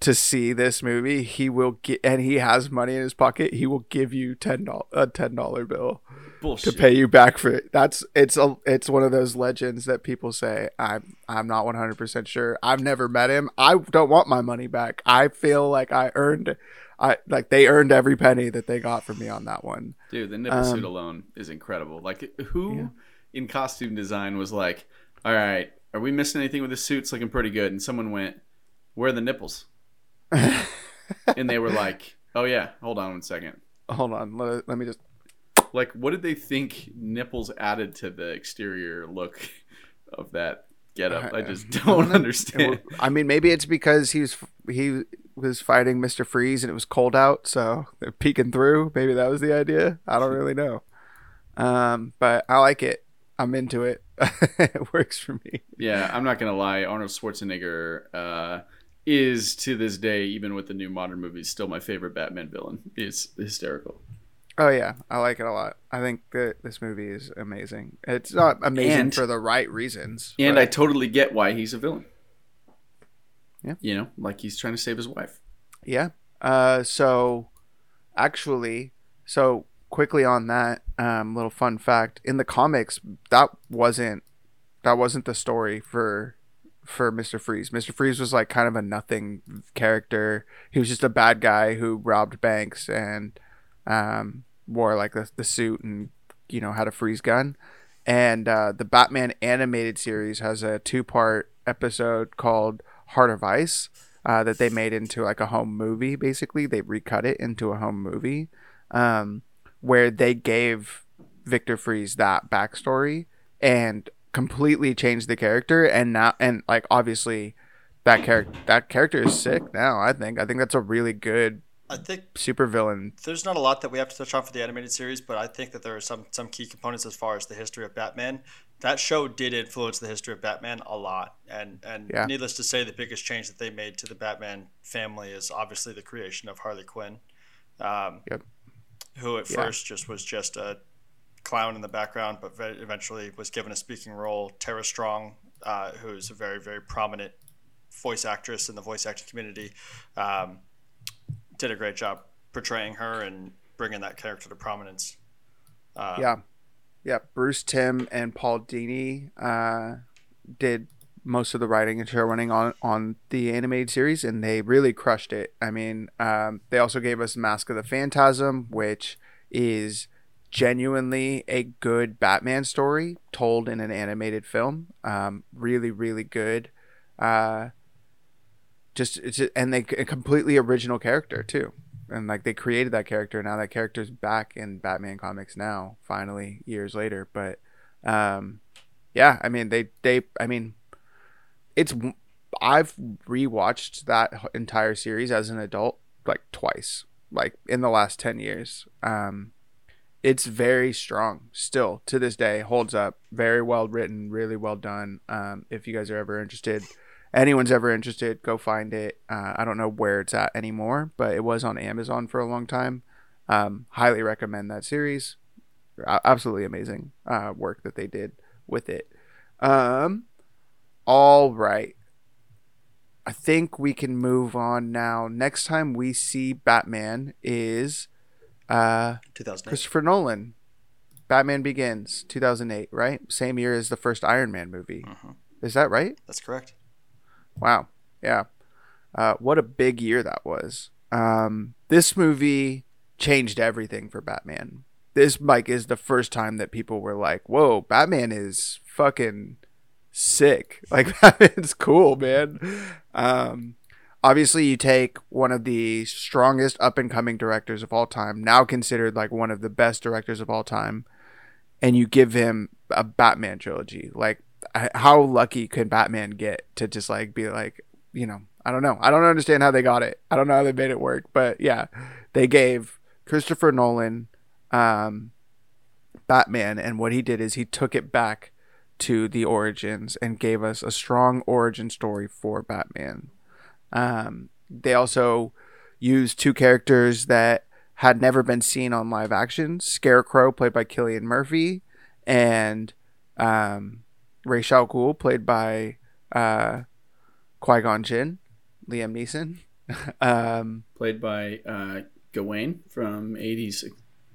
to see this movie, he will get and he has money in his pocket, he will give you ten dollars a ten dollar bill Bullshit. to pay you back for it. That's it's a it's one of those legends that people say I'm I'm not 100% sure. I've never met him. I don't want my money back. I feel like I earned I like they earned every penny that they got from me on that one. Dude, the nipple Um, suit alone is incredible. Like, who in costume design was like, "All right, are we missing anything with the suits? Looking pretty good." And someone went, "Where are the nipples?" And they were like, "Oh yeah, hold on one second. Hold on, let, let me just Like, what did they think nipples added to the exterior look of that getup? I just don't understand. I mean, maybe it's because he was he was fighting Mister Freeze and it was cold out, so they're peeking through. Maybe that was the idea. I don't really know. Um, but I like it. I'm into it. it works for me. Yeah, I'm not gonna lie. Arnold Schwarzenegger uh, is to this day, even with the new modern movies, still my favorite Batman villain. It's hysterical. Oh yeah, I like it a lot. I think that this movie is amazing. It's not amazing And- for the right reasons. And but- I totally get why he's a villain. Yeah. You know, like he's trying to save his wife. Yeah. Uh, so actually, so quickly on that, um, little fun fact in the comics, that wasn't that wasn't the story for for Mr. Freeze. Mr. Freeze was like kind of a nothing character. He was just a bad guy who robbed banks and um, wore like the, the suit and you know had a freeze gun. And uh, the Batman animated series has a two part episode called Heart of Ice uh, that they made into like a home movie. Basically, they recut it into a home movie um, where they gave Victor Freeze that backstory, and completely changed the character and now and like obviously that character that character is sick now i think i think that's a really good I think supervillain there's not a lot that we have to touch on for the animated series, but I think that there are some some key components as far as the history of Batman. That show did influence the history of Batman a lot, and and Yeah. needless to say, the biggest change that they made to the Batman family is obviously the creation of Harley Quinn, um, Yep. who at Yeah. first just was just a clown in the background, but ve- eventually was given a speaking role. Tara Strong, uh, who's a very very prominent voice actress in the voice acting community. Um, did a great job portraying her and bringing that character to prominence. Uh, yeah yeah Bruce Timm and paul dini uh did most of the writing and show running on on the animated series and they really crushed it i mean um they also gave us mask of the phantasm which is genuinely a good batman story told in an animated film. Um really really good. Uh just it's and they a completely original character too. And like they created that character. Now that character's back in batman comics now finally years later. But um yeah i mean they they i mean it's i've rewatched that entire series as an adult like twice like in the last 10 years. Um it's very strong still to this day holds up very well written really well done um if you guys are ever interested anyone's ever interested, go find it. Uh, I don't know where it's at anymore, but it was on Amazon for a long time. Um, highly recommend that series. Absolutely amazing uh, work that they did with it. Um, all right. I think we can move on now. Next time we see Batman is uh, 2008. Christopher Nolan. Batman Begins, 2008, right? Same year as the first Iron Man movie. Mhm. Is that right? That's correct. Wow. Yeah. Uh, what a big year that was. Um, this movie changed everything for Batman. This, Mike, is the first time that people were like, whoa, Batman is fucking sick. Like, Batman's cool, man. Um, obviously, you take one of the strongest up and coming directors of all time, now considered like one of the best directors of all time, and you give him a Batman trilogy. Like, how lucky can Batman get to just like be like, you know, I don't know. I don't understand how they got it. I don't know how they made it work, but yeah, they gave Christopher Nolan um, Batman, and what he did is he took it back to the origins and gave us a strong origin story for Batman. Um, they also used two characters that had never been seen on live action Scarecrow, played by Cillian Murphy, and um, Ra's al Ghul, played by uh, Qui Gon Jinn, Liam Neeson. um, Played by uh, Gawain from 80s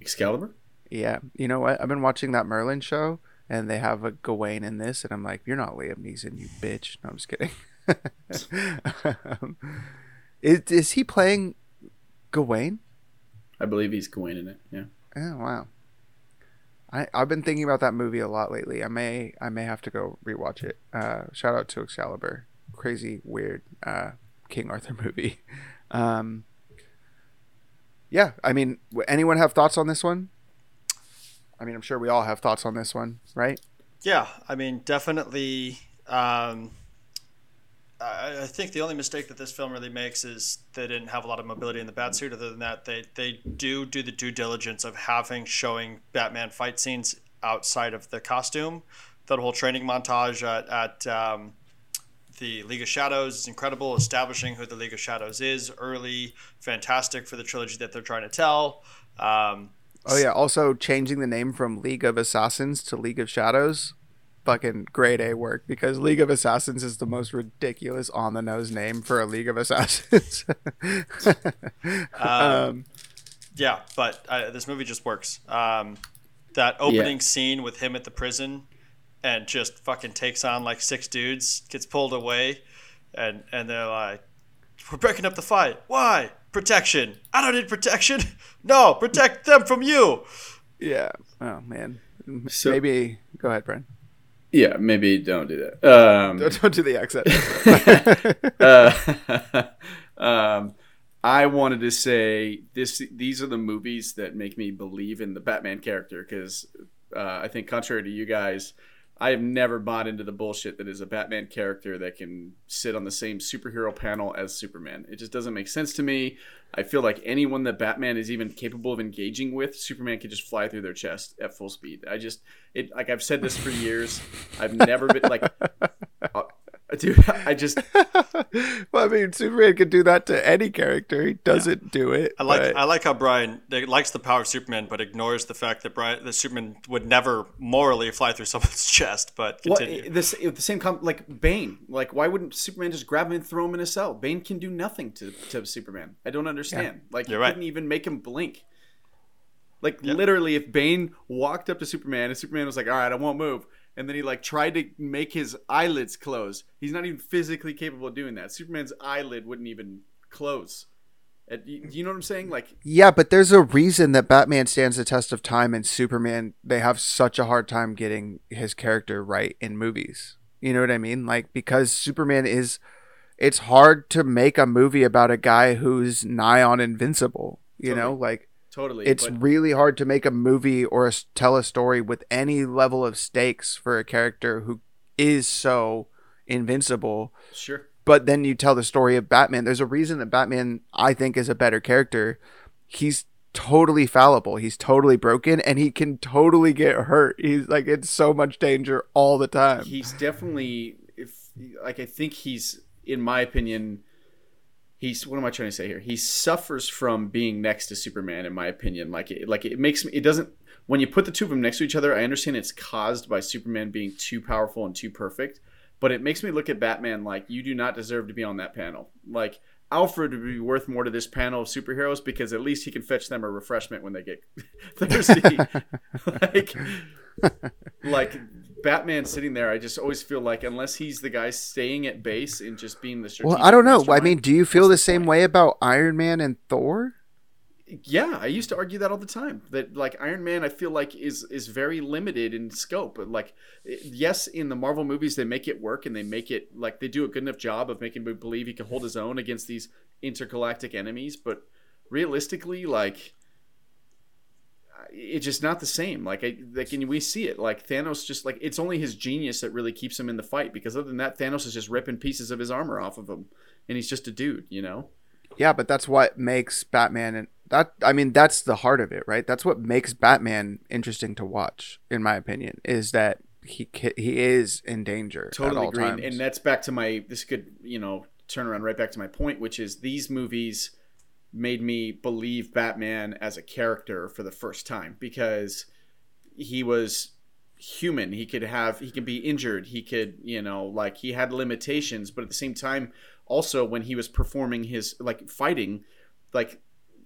Excalibur. yeah, you know what? I've been watching that Merlin show, and they have a Gawain in this, and I'm like, you're not Liam Neeson, you bitch. No, I'm just kidding. um, is, is he playing Gawain? I believe he's Gawain in it. Yeah. Oh wow. I I've been thinking about that movie a lot lately. I may I may have to go rewatch it. Uh, shout out to Excalibur, crazy weird uh, King Arthur movie. Um, yeah, I mean, anyone have thoughts on this one? I mean, I'm sure we all have thoughts on this one, right? Yeah, I mean, definitely. Um, I, I think the only mistake that this film really makes is they didn't have a lot of mobility in the bat suit. Other than that, they they do do the due diligence of having showing Batman fight scenes outside of the costume. That whole training montage at, at um, the League of Shadows is incredible, establishing who the League of Shadows is early, fantastic for the trilogy that they're trying to tell. Um, Oh yeah. Also, changing the name from League of Assassins to League of Shadows, fucking grade A work because League of Assassins is the most ridiculous on the nose name for a League of Assassins. um, Yeah, but uh, this movie just works. Um, that opening scene with him at the prison and just fucking takes on like six dudes, gets pulled away, and and they're like, "We're breaking up the fight. Why? Protection. I don't need protection. No, protect them from you." yeah. Oh man. So- Maybe go ahead, Brent. Yeah, maybe don't do that. Um, Don't, don't do the accent. uh, um, I wanted to say this. These are the movies that make me believe in the Batman character because uh, I think, contrary to you guys, I have never bought into the bullshit that is a Batman character that can sit on the same superhero panel as Superman. It just doesn't make sense to me. I feel like anyone that Batman is even capable of engaging with, Superman can just fly through their chest at full speed. I just it like I've said this for years. I've never been like uh, dude, I just well, I mean, Superman could do that to any character. He doesn't do it. I like but- I like how Brian likes the power of Superman, but ignores the fact that Brian that Superman would never morally fly through someone's chest. But What eh, continue. this eh, the same com- like Bane? Like why wouldn't Superman just grab him and throw him in a cell? Bane can do nothing to, to Superman. I don't understand. Like You're you right. couldn't even make him blink. Like literally, if Bane walked up to Superman and Superman was like, "All right, I won't move," and then he like tried to make his eyelids close, he's not even physically capable of doing that. Superman's eyelid wouldn't even close. You you know what I'm saying? Like Yeah, but there's a reason that Batman stands the test of time and Superman they have such a hard time getting his character right in movies. You know what I mean? Like because Superman is it's hard to make a movie about a guy who's nigh on invincible, you know? Like totally. it's but- really hard to make a movie or a, tell a story with any level of stakes for a character who is so invincible sure. but then you tell the story of Batman. There's a reason that Batman, I think, is a better character. He's totally fallible. He's totally broken, and he can totally get hurt. He's like in so much danger all the time. he's definitely if like I think he's in my opinion he's what am I trying to say here? He suffers from being next to Superman in my opinion. Like it, like it makes me it doesn't when you put the two of them next to each other, I understand it's caused by Superman being too powerful and too perfect, but it makes me look at Batman like you do not deserve to be on that panel. Like Alfred would be worth more to this panel of superheroes because at least he can fetch them a refreshment when they get thirsty. like like Batman sitting there, I just always feel like unless he's the guy staying at base and just being the well, I don't know. I mean, do you feel the same way about Iron Man and Thor? yeah, I used to argue that all the time. That like Iron Man, I feel like is is very limited in scope. Like, yes, in the Marvel movies, they make it work and they make it like they do a good enough job of making me believe he can hold his own against these intergalactic enemies. But realistically, like, it's just not the same. Like, I like, and we see it. Like Thanos, just like it's only his genius that really keeps him in the fight. Because other than that, Thanos is just ripping pieces of his armor off of him, and he's just a dude, you know. Yeah, but that's what makes Batman and that I mean that's the heart of it, right? That's what makes Batman interesting to watch, in my opinion, is that he he is in danger at totally all agree times. and that's back to my this could you know turn around right back to my point which is these movies made me believe batman as a character for the first time because he was human he could have he could be injured he could you know like he had limitations but at the same time also when he was performing his like fighting like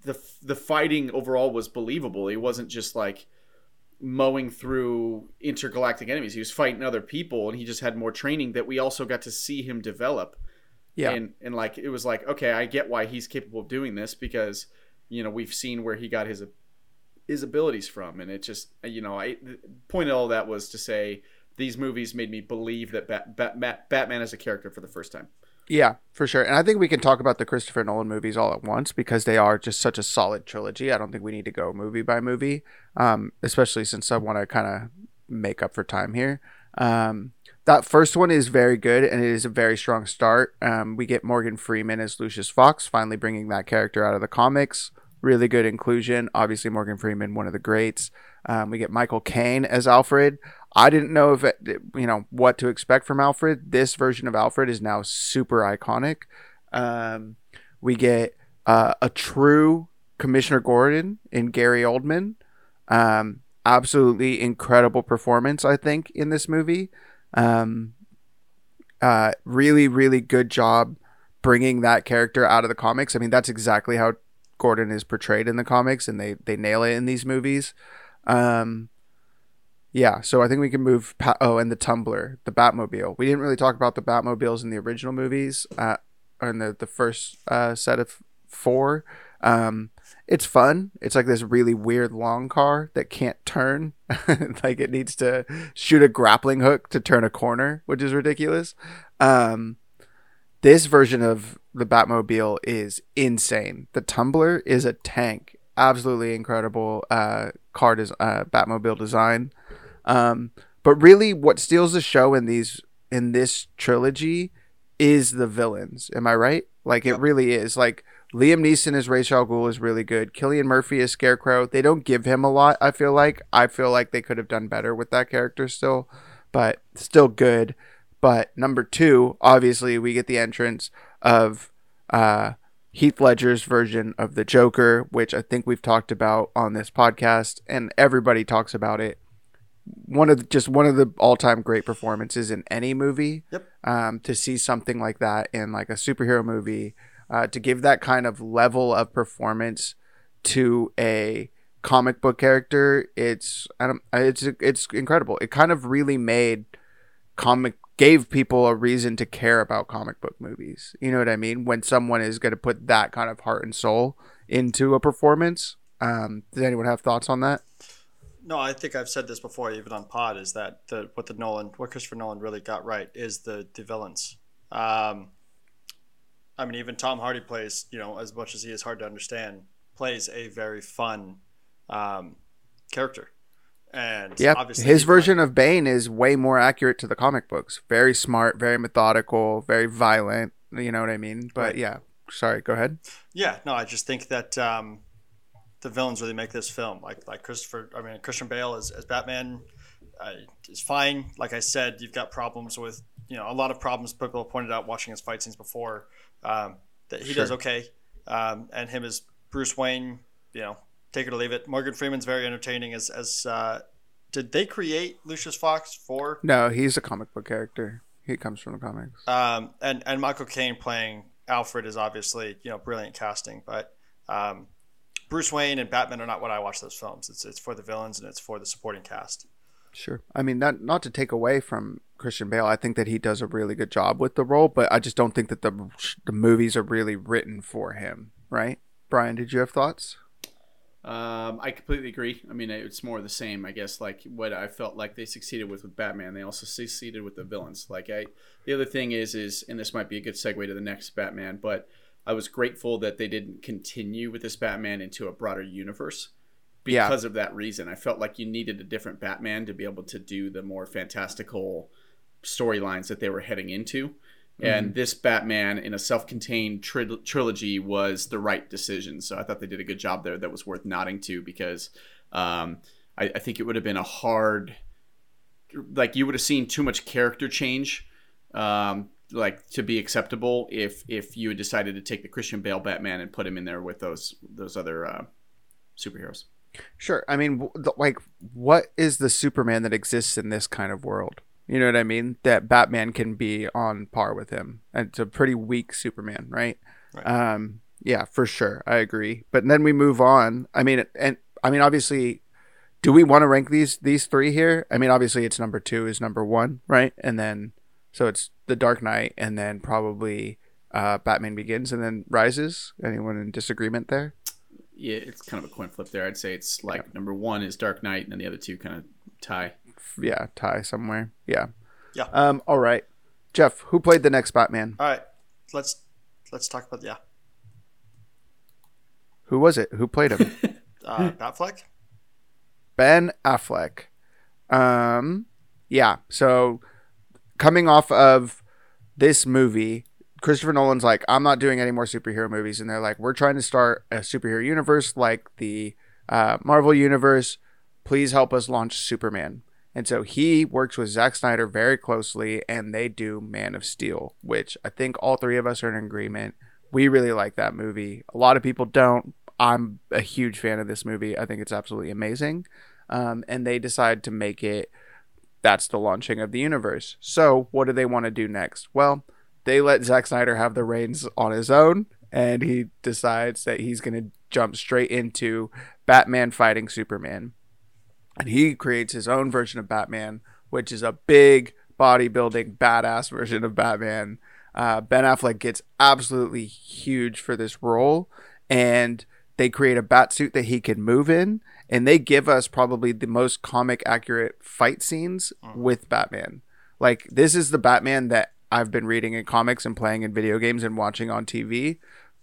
the the fighting overall was believable He wasn't just like mowing through intergalactic enemies. He was fighting other people, and he just had more training that we also got to see him develop. Yeah, And and like it was like, okay, I get why he's capable of doing this because you know we've seen where he got his his abilities from, and it just you know I the point of all that was to say these movies made me believe that Bat, Bat, Bat, Batman as a character for the first time. Yeah, for sure. And I think we can talk about the Christopher Nolan movies all at once because they are just such a solid trilogy. I don't think we need to go movie by movie, um, especially since I want to kind of make up for time here. Um, that first one is very good and it is a very strong start. Um, we get Morgan Freeman as Lucius Fox, finally bringing that character out of the comics. Really good inclusion. Obviously, Morgan Freeman, one of the greats. Um, we get Michael Caine as Alfred. I didn't know if it, you know what to expect from Alfred. This version of Alfred is now super iconic. Um, we get uh, a true Commissioner Gordon in Gary Oldman. Um, absolutely incredible performance, I think, in this movie. Um, uh, really, really good job bringing that character out of the comics. I mean, that's exactly how Gordon is portrayed in the comics, and they they nail it in these movies. Um, yeah, so I think we can move. Pa- oh, and the Tumbler, the Batmobile. We didn't really talk about the Batmobiles in the original movies, uh, or in the the first uh, set of four. Um, it's fun. It's like this really weird long car that can't turn. like it needs to shoot a grappling hook to turn a corner, which is ridiculous. Um, this version of the Batmobile is insane. The Tumbler is a tank. Absolutely incredible uh, car des- uh, Batmobile design. Um, But really, what steals the show in these in this trilogy is the villains. Am I right? Like it Yep. really is. Like Liam Neeson as Ra's al Ghul is really good. Cillian Murphy as Scarecrow. They don't give him a lot. I feel like I feel like they could have done better with that character still, but still good. But number two, obviously, we get the entrance of uh, Heath Ledger's version of the Joker, which I think we've talked about on this podcast, and everybody talks about it. One of the, just one of the all-time great performances in any movie. Yep. Um, to see something like that in like a superhero movie, uh, to give that kind of level of performance to a comic book character, it's I don't, it's it's incredible. It kind of really made comic gave people a reason to care about comic book movies. You know what I mean? When someone is going to put that kind of heart and soul into a performance. Um, does anyone have thoughts on that? No, I think I've said this before, even on Pod, is that the what the Nolan, what Christopher Nolan really got right is the the villains. Um, I mean, even Tom Hardy plays, you know, as much as he is hard to understand, plays a very fun um, character. And Yeah, obviously his version of Bane is way more accurate to the comic books. Very smart, very methodical, very violent. You know what I mean? But Right. yeah, sorry. Go ahead. Yeah, no, I just think that um, the villains really make this film. Like like Christopher, I mean Christian Bale as, as Batman uh, is fine. Like I said, you've got problems with you know a lot of problems people have pointed out watching his fight scenes before. Um, that he does okay, um, and him as Bruce Wayne, you know, take it or leave it. Morgan Freeman's very entertaining as as. Uh, did they create Lucius Fox for No, he's a comic book character. He comes from the comics. um, and and Michael Caine playing Alfred is obviously you know brilliant casting, but um, Bruce Wayne and Batman are not what I watch those films. It's it's for the villains and it's for the supporting cast. Sure. I mean, not not to take away from Christian Bale. I think that he does a really good job with the role, but I just don't think that the the movies are really written for him. Right, Brian? Did you have thoughts? Um, I completely agree. I mean, it's more of the same, I guess. Like what I felt like they succeeded with with Batman, they also succeeded with the villains. Like I, the other thing is, is and this might be a good segue to the next Batman, but I was grateful that they didn't continue with this Batman into a broader universe Yeah. because of that reason. I felt like you needed a different Batman to be able to do the more fantastical storylines that they were heading into. And this Batman in a self-contained tri- trilogy was the right decision. So I thought they did a good job there. That was worth nodding to because um, I, I think it would have been a hard, like you would have seen too much character change, um, like to be acceptable if if you had decided to take the Christian Bale Batman and put him in there with those those other uh, superheroes. Sure. I mean, like, what is the Superman that exists in this kind of world? You know what I mean? That Batman can be on par with him. And It's a pretty weak Superman, right? Right. Um, yeah, for sure. I agree. But then we move on. I mean, and I mean, obviously, do we want to rank these these three here? I mean, obviously, it's number two is number one, right? And then, so it's The Dark Knight, and then probably uh, Batman Begins, and then Rises. Anyone in disagreement there? Yeah, it's kind of a coin flip there. I'd say it's like number one is Dark Knight, and then the other two kind of tie. yeah, tie somewhere. Yeah. Yeah. Um. All right, Jeff. Who played the next Batman? All right, let's let's talk about yeah, Who was it? Who played him? uh, Batfleck. ben Affleck. Um. Yeah. So, coming off of this movie, Christopher Nolan's like, I'm not doing any more superhero movies, and they're like, we're trying to start a superhero universe like the uh, Marvel universe. Please help us launch Superman. And so he works with Zack Snyder very closely, and they do Man of Steel, which I think all three of us are in agreement. We really like that movie. A lot of people don't. I'm a huge fan of this movie. I think it's absolutely amazing. Um, and they decide to make it that's the launching of the universe. So, what do they want to do next? Well, they let Zack Snyder have the reins on his own, and he decides that he's going to jump straight into Batman fighting Superman. And he creates his own version of Batman, which is a big bodybuilding, badass version of Batman. Uh, ben Affleck gets absolutely huge for this role, and they create a bat suit that he can move in, and they give us probably the most comic accurate fight scenes with Batman. Like this is the Batman that I've been reading in comics and playing in video games and watching on TV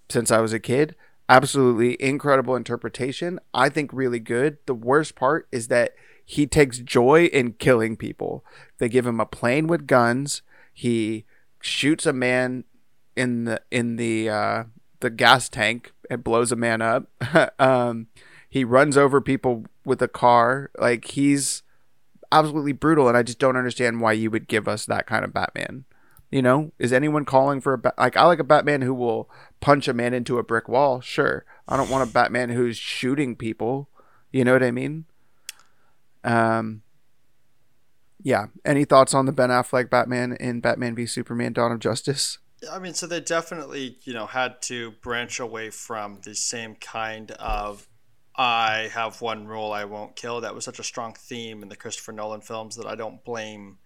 since I was a kid. Absolutely incredible interpretation. I think really good. The worst part is that he takes joy in killing people. They give him a plane with guns. He shoots a man in the in the uh, the gas tank and blows a man up. um, he runs over people with a car. Like he's absolutely brutal, and I just don't understand why you would give us that kind of Batman. You know, is anyone calling for a ba- like? I like a Batman who will punch a man into a brick wall. Sure, I don't want a Batman who's shooting people. You know what I mean? Um. Yeah. Any thoughts on the Ben Affleck Batman in Batman v Superman: Dawn of Justice? I mean, so they definitely, you know, had to branch away from the same kind of I have one rule I won't kill. That was such a strong theme in the Christopher Nolan films that I don't blame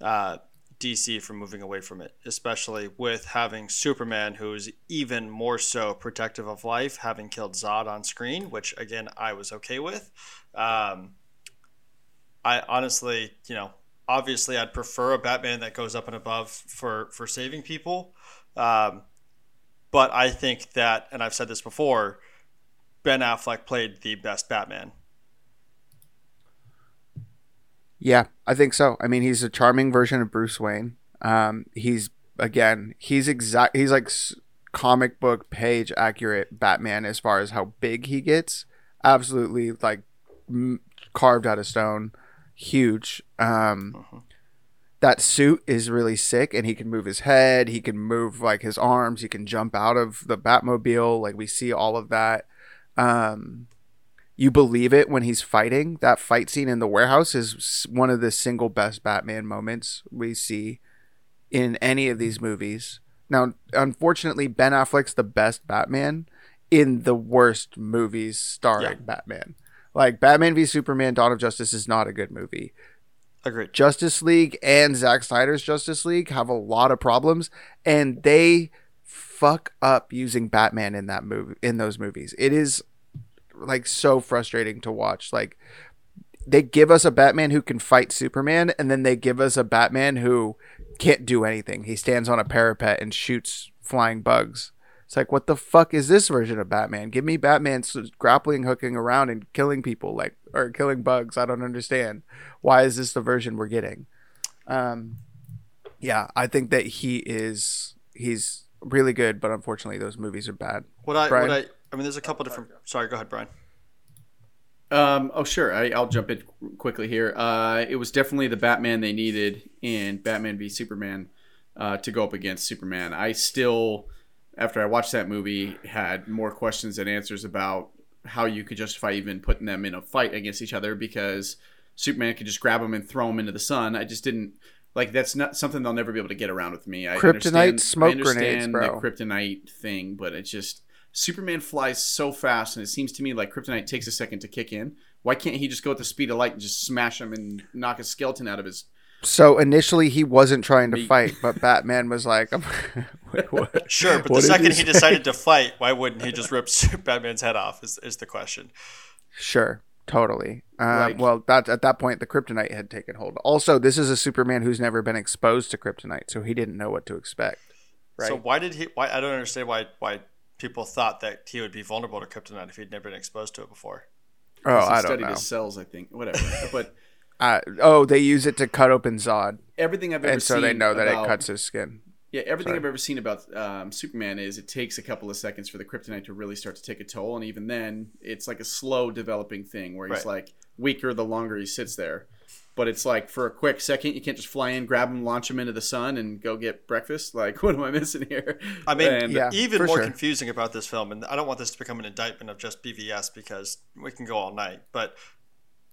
uh, DC for moving away from it, especially with having Superman, who's even more so protective of life, having killed Zod on screen, which again I was okay with. Um, I honestly, you know, obviously I'd prefer a Batman that goes up and above for for saving people, um, but I think that, and I've said this before, Ben Affleck played the best Batman. Yeah, I think so. I mean, he's a charming version of Bruce Wayne. Um, he's again, he's exact. He's like comic book page accurate Batman as far as how big he gets. Absolutely, like m- carved out of stone, huge. Um, uh-huh. That suit is really sick, and he can move his head. He can move like his arms. He can jump out of the Batmobile. Like we see all of that. Um, you believe it when he's fighting. That fight scene in the warehouse is one of the single best Batman moments we see in any of these movies. Now, unfortunately, Ben Affleck's the best Batman in the worst movies starring yeah. Batman. Like Batman v Superman: Dawn of Justice is not a good movie. Agreed. Justice League and Zack Snyder's Justice League have a lot of problems, and they fuck up using Batman in that movie in those movies. It is like so frustrating to watch. Like they give us a Batman who can fight Superman, and then they give us a Batman who can't do anything. He stands on a parapet and shoots flying bugs. It's like, what the fuck is this version of Batman? Give me Batman grappling, hooking around, and killing people, like or killing bugs. I don't understand. Why is this the version we're getting? Um, yeah, I think that he is he's really good, but unfortunately, those movies are bad. What I Brian? what I I mean, there's a couple different. Sorry, go ahead, Brian. Um, oh, sure. I, will jump in quickly here. Uh, it was definitely the Batman they needed in Batman v Superman uh, to go up against Superman. I still, after I watched that movie, had more questions than answers about how you could justify even putting them in a fight against each other because Superman could just grab them and throw them into the sun. I just didn't like that's not something they'll never be able to get around with me. I kryptonite understand, smoke I understand grenades, bro. the kryptonite thing, but it's just Superman flies so fast, and it seems to me like Kryptonite takes a second to kick in. Why can't he just go at the speed of light and just smash him and knock a skeleton out of his? So initially he wasn't trying to fight, but Batman was like, Wait, "Sure." But what the second he, he decided to fight, why wouldn't he just rip Batman's head off? Is is the question? Sure, totally. Uh, Well, that at that point the kryptonite had taken hold. Also, this is a Superman who's never been exposed to kryptonite, so he didn't know what to expect. Right? So why did he? Why I don't understand why why people thought that he would be vulnerable to kryptonite if he'd never been exposed to it before. Oh, I don't studied know. his cells, I think. Whatever. but uh, oh, they use it to cut open Zod. Everything I've ever and so they know that about, it cuts his skin. Yeah, everything Sorry. I've ever seen about um, Superman is it takes a couple of seconds for the kryptonite to really start to take a toll, and even then, it's like a slow developing thing where he's right. like weaker the longer he sits there but it's like for a quick second, you can't just fly in, grab them, launch them into the sun, and go get breakfast. Like, what am I missing here? I mean, and, yeah, even more sure. confusing about this film, and I don't want this to become an indictment of just BVS because we can go all night. But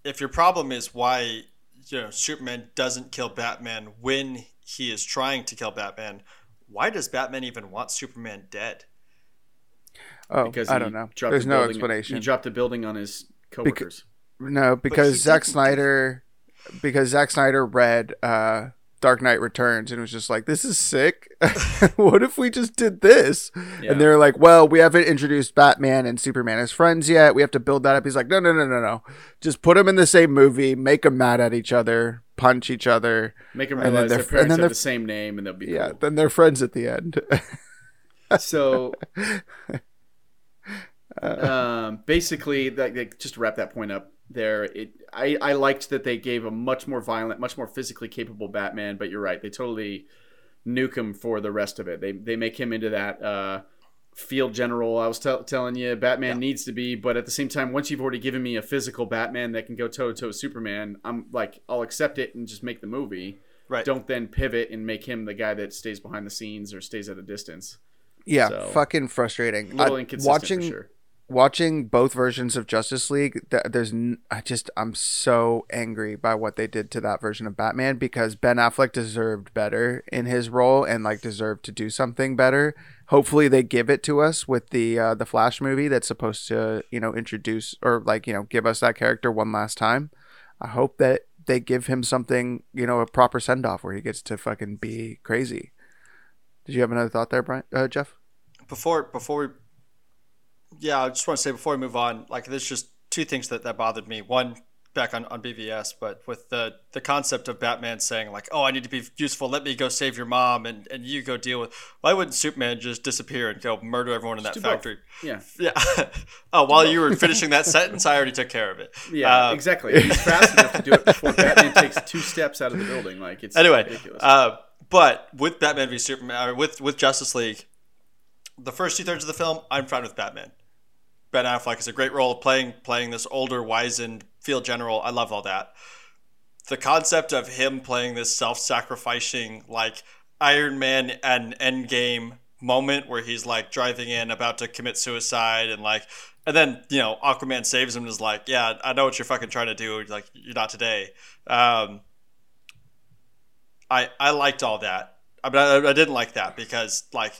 if your problem is why you know Superman doesn't kill Batman when he is trying to kill Batman, why does Batman even want Superman dead? Oh, because I don't know. There's no explanation. He dropped a building on his coworkers. Beca- no, because Zack Snyder because Zack Snyder read uh, Dark Knight Returns and was just like, "This is sick. what if we just did this?" Yeah. And they're like, "Well, we haven't introduced Batman and Superman as friends yet. We have to build that up." He's like, "No, no, no, no, no. Just put them in the same movie, make them mad at each other, punch each other, make them realize their parents have the same name, and they'll be yeah. Cool. Then they're friends at the end." so um, basically, that, that- just to wrap that point up, there, it I, I liked that they gave a much more violent, much more physically capable Batman. But you're right, they totally nuke him for the rest of it. They they make him into that uh, field general. I was tell telling you, Batman needs to be, but at the same time, once you've already given me a physical Batman that can go toe to toe with Superman, I'm like, I'll accept it and just make the movie. Right. Don't then pivot and make him the guy that stays behind the scenes or stays at a distance. Yeah, So- fucking frustrating. Little I- inconsistent watching sure. Watching both versions of Justice League, th- there's I just I'm so angry by what they did to that version of Batman because Ben Affleck deserved better in his role and like deserved to do something better. Hopefully they give it to us with the uh, the Flash movie that's supposed to you know introduce or like you know give us that character one last time. I hope that they give him something you know a proper send off where he gets to fucking be crazy. Did you have another thought there, Brian? Uh, Jeff? before before we yeah i just want to say before we move on like there's just two things that that bothered me one back on, on bvs but with the the concept of batman saying like oh i need to be useful let me go save your mom and and you go deal with why wouldn't superman just disappear and go murder everyone in that do both. factory Yeah. yeah oh while you were finishing that sentence i already took care of it Yeah, Uh, exactly. He's fast enough to do it before Batman takes two steps out of the building. Like it's anyway, ridiculous. uh, but with Batman v Superman, or with with Justice League, the first two thirds of the film, I'm fine with Batman. Ben Affleck is a great role playing playing this older, wizened field general. I love all that. The concept of him playing this self-sacrificing, like Iron Man and Endgame moment where he's like driving in about to commit suicide and like and then you know aquaman saves him and is like yeah i know what you're fucking trying to do like you're not today um I I liked all that. I I, I didn't like that because like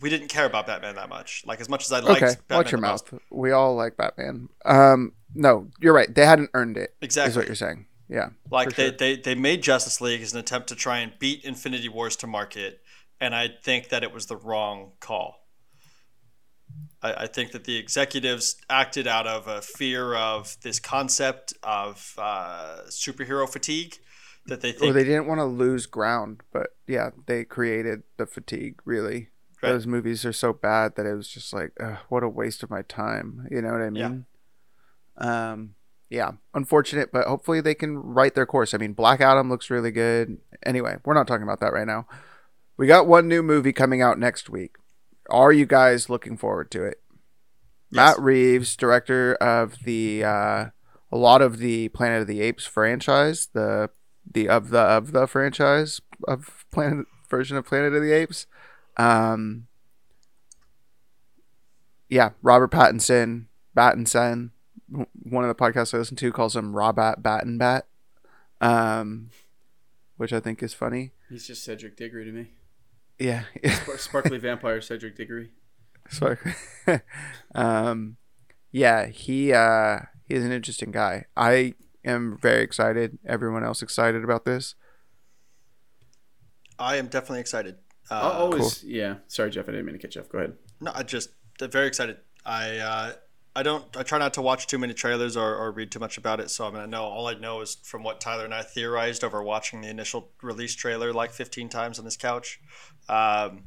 we didn't care about Batman that much. Like as much as I liked Okay, Batman watch your the most. mouth. We all like Batman. Um, no, you're right. They hadn't earned it. Exactly. is what you're saying. Yeah. Like they, sure. they they made Justice League as an attempt to try and beat Infinity Wars to market, and I think that it was the wrong call. I, I think that the executives acted out of a fear of this concept of uh, superhero fatigue that they Or they didn't want to lose ground, but yeah, they created the fatigue. Really, Right. those movies are so bad that it was just like, what a waste of my time. You know what I mean? Yeah. Um, yeah, unfortunate, but hopefully they can right their course. I mean, Black Adam looks really good. Anyway, we're not talking about that right now. We got one new movie coming out next week. Are you guys looking forward to it? Yes. Matt Reeves, director of the uh, a lot of the Planet of the Apes franchise, the the of the of the franchise of Planet version of Planet of the Apes. Um, yeah, Robert Pattinson, Battinson, w- one of the podcasts I listen to calls him Robat Battenbat, um, which I think is funny. He's just Cedric Diggory to me. Yeah, Spar- Sparkly vampire Cedric Diggory. Sorry. um, yeah, he uh, he's an interesting guy. I am very excited. Everyone else excited about this? I am definitely excited. Uh, I'll always, yeah. Sorry, Jeff. I didn't mean to cut you off. Go ahead. No, I just very excited. I uh, I don't I try not to watch too many trailers or, or read too much about it. So I mean I know all I know is from what Tyler and I theorized over watching the initial release trailer like 15 times on this couch. Um,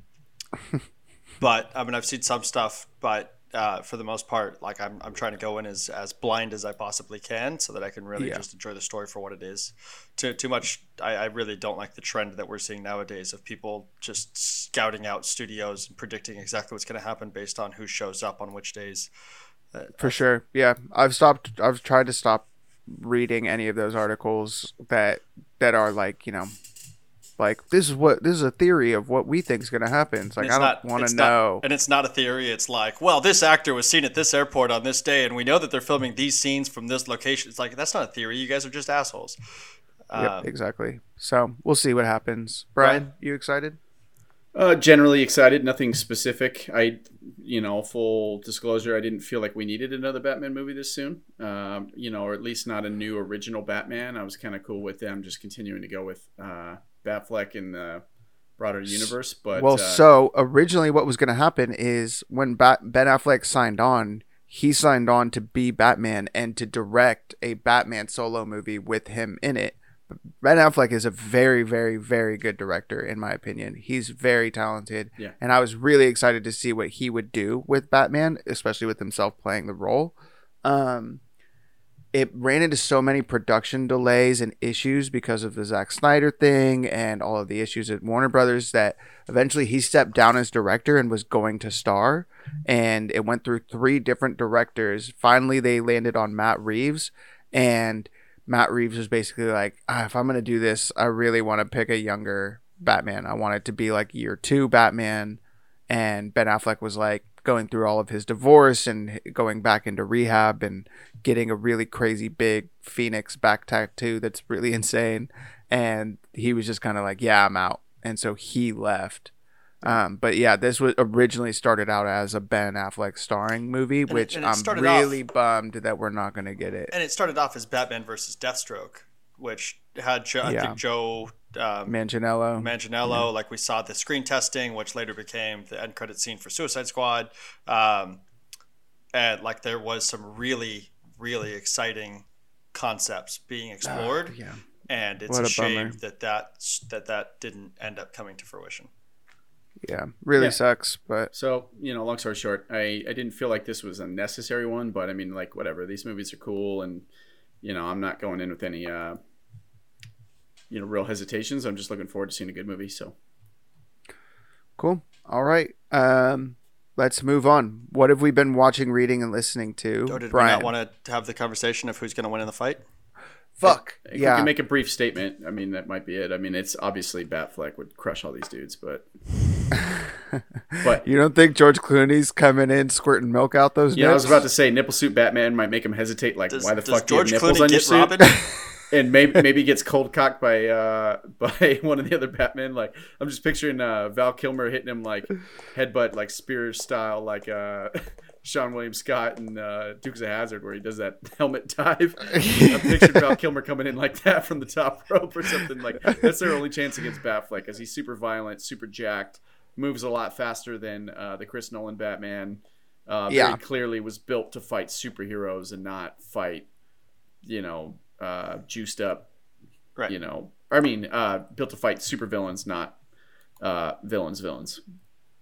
but I mean I've seen some stuff, but uh, for the most part, like I'm, I'm trying to go in as, as blind as I possibly can so that I can really Yeah. just enjoy the story for what it is. Too too much. I, I really don't like the trend that we're seeing nowadays of people just scouting out studios and predicting exactly what's going to happen based on who shows up on which days. For sure. Yeah, I've stopped. I've tried to stop reading any of those articles that that are like you know, like this is what this is a theory of what we think is going to happen. It's like It's I don't want it's to not- know. and it's not a theory. It's like, well, this actor was seen at this airport on this day, and we know that they're filming these scenes from this location. It's like that's not a theory. You guys are just assholes. Yep, Um, exactly. So we'll see what happens. Brian, you excited? Uh, generally excited. Nothing specific. I, you know, full disclosure, I didn't feel like we needed another Batman movie this soon. Um, you know, or at least not a new original Batman. I was kind of cool with them just continuing to go with uh, Batfleck in the broader universe. But well, uh, so originally, what was going to happen is when Bat- Ben Affleck signed on, he signed on to be Batman and to direct a Batman solo movie with him in it. Ben Affleck is a very, very, very good director, in my opinion. He's very talented. Yeah. And I was really excited to see what he would do with Batman, especially with himself playing the role. Um, it ran into so many production delays and issues because of the Zack Snyder thing and all of the issues at Warner Brothers that eventually he stepped down as director and was going to star. And it went through three different directors. Finally, they landed on Matt Reeves. And Matt Reeves was basically like, ah, if I'm going to do this, I really want to pick a younger Batman. I want it to be like year two Batman. And Ben Affleck was like going through all of his divorce and going back into rehab and getting a really crazy big Phoenix back tattoo that's really insane. And he was just kind of like, yeah, I'm out. And so he left. Um, but yeah, this was originally started out as a Ben Affleck starring movie, it- which and it I'm really bummed that we're not going to get it. And it started off as Batman versus Deathstroke, which had jo- I Yeah. think Joe um, Manganiello. Manganiello, like we saw the screen testing, which later became the end credit scene for Suicide Squad. Um, and like there was some really, really exciting concepts being explored, yeah. and it's What a, a shame that that that that didn't end up coming to fruition. Yeah. Really Yeah. sucks, but So, you know, long story short, I, I didn't feel like this was a necessary one, but I mean, like, whatever. These movies are cool, and, you know, I'm not going in with any, uh, you know, real hesitations. I'm just looking forward to seeing a good movie. So, cool. All right. Um, let's move on. What have we been watching, reading, and listening to? Or did Brian. we not want to have the conversation of who's going to win in the fight? Fuck. if yeah. we can make a brief statement, I mean, that might be it. I mean, it's obviously Batfleck would crush all these dudes, but, but, you don't think George Clooney's coming in squirting milk out those dudes? yeah, I was about to say, nipple suit Batman might make him hesitate. Like, Does, why the does fuck do you have nipples Clooney on your get suit? And maybe maybe gets cold cocked by uh by one of the other Batmen. Like I'm just picturing uh Val Kilmer hitting him like headbutt like spear style like uh Seann William Scott and uh, Dukes of Hazzard where he does that helmet dive. I pictured Val Kilmer coming in like that from the top rope or something like that's their only chance against Batfleck because he's super violent, super jacked, moves a lot faster than uh, the Chris Nolan Batman. Uh, Yeah. clearly was built to fight superheroes and not fight, you know, uh, juiced up Right. you know i mean uh built to fight super villains not uh villains villains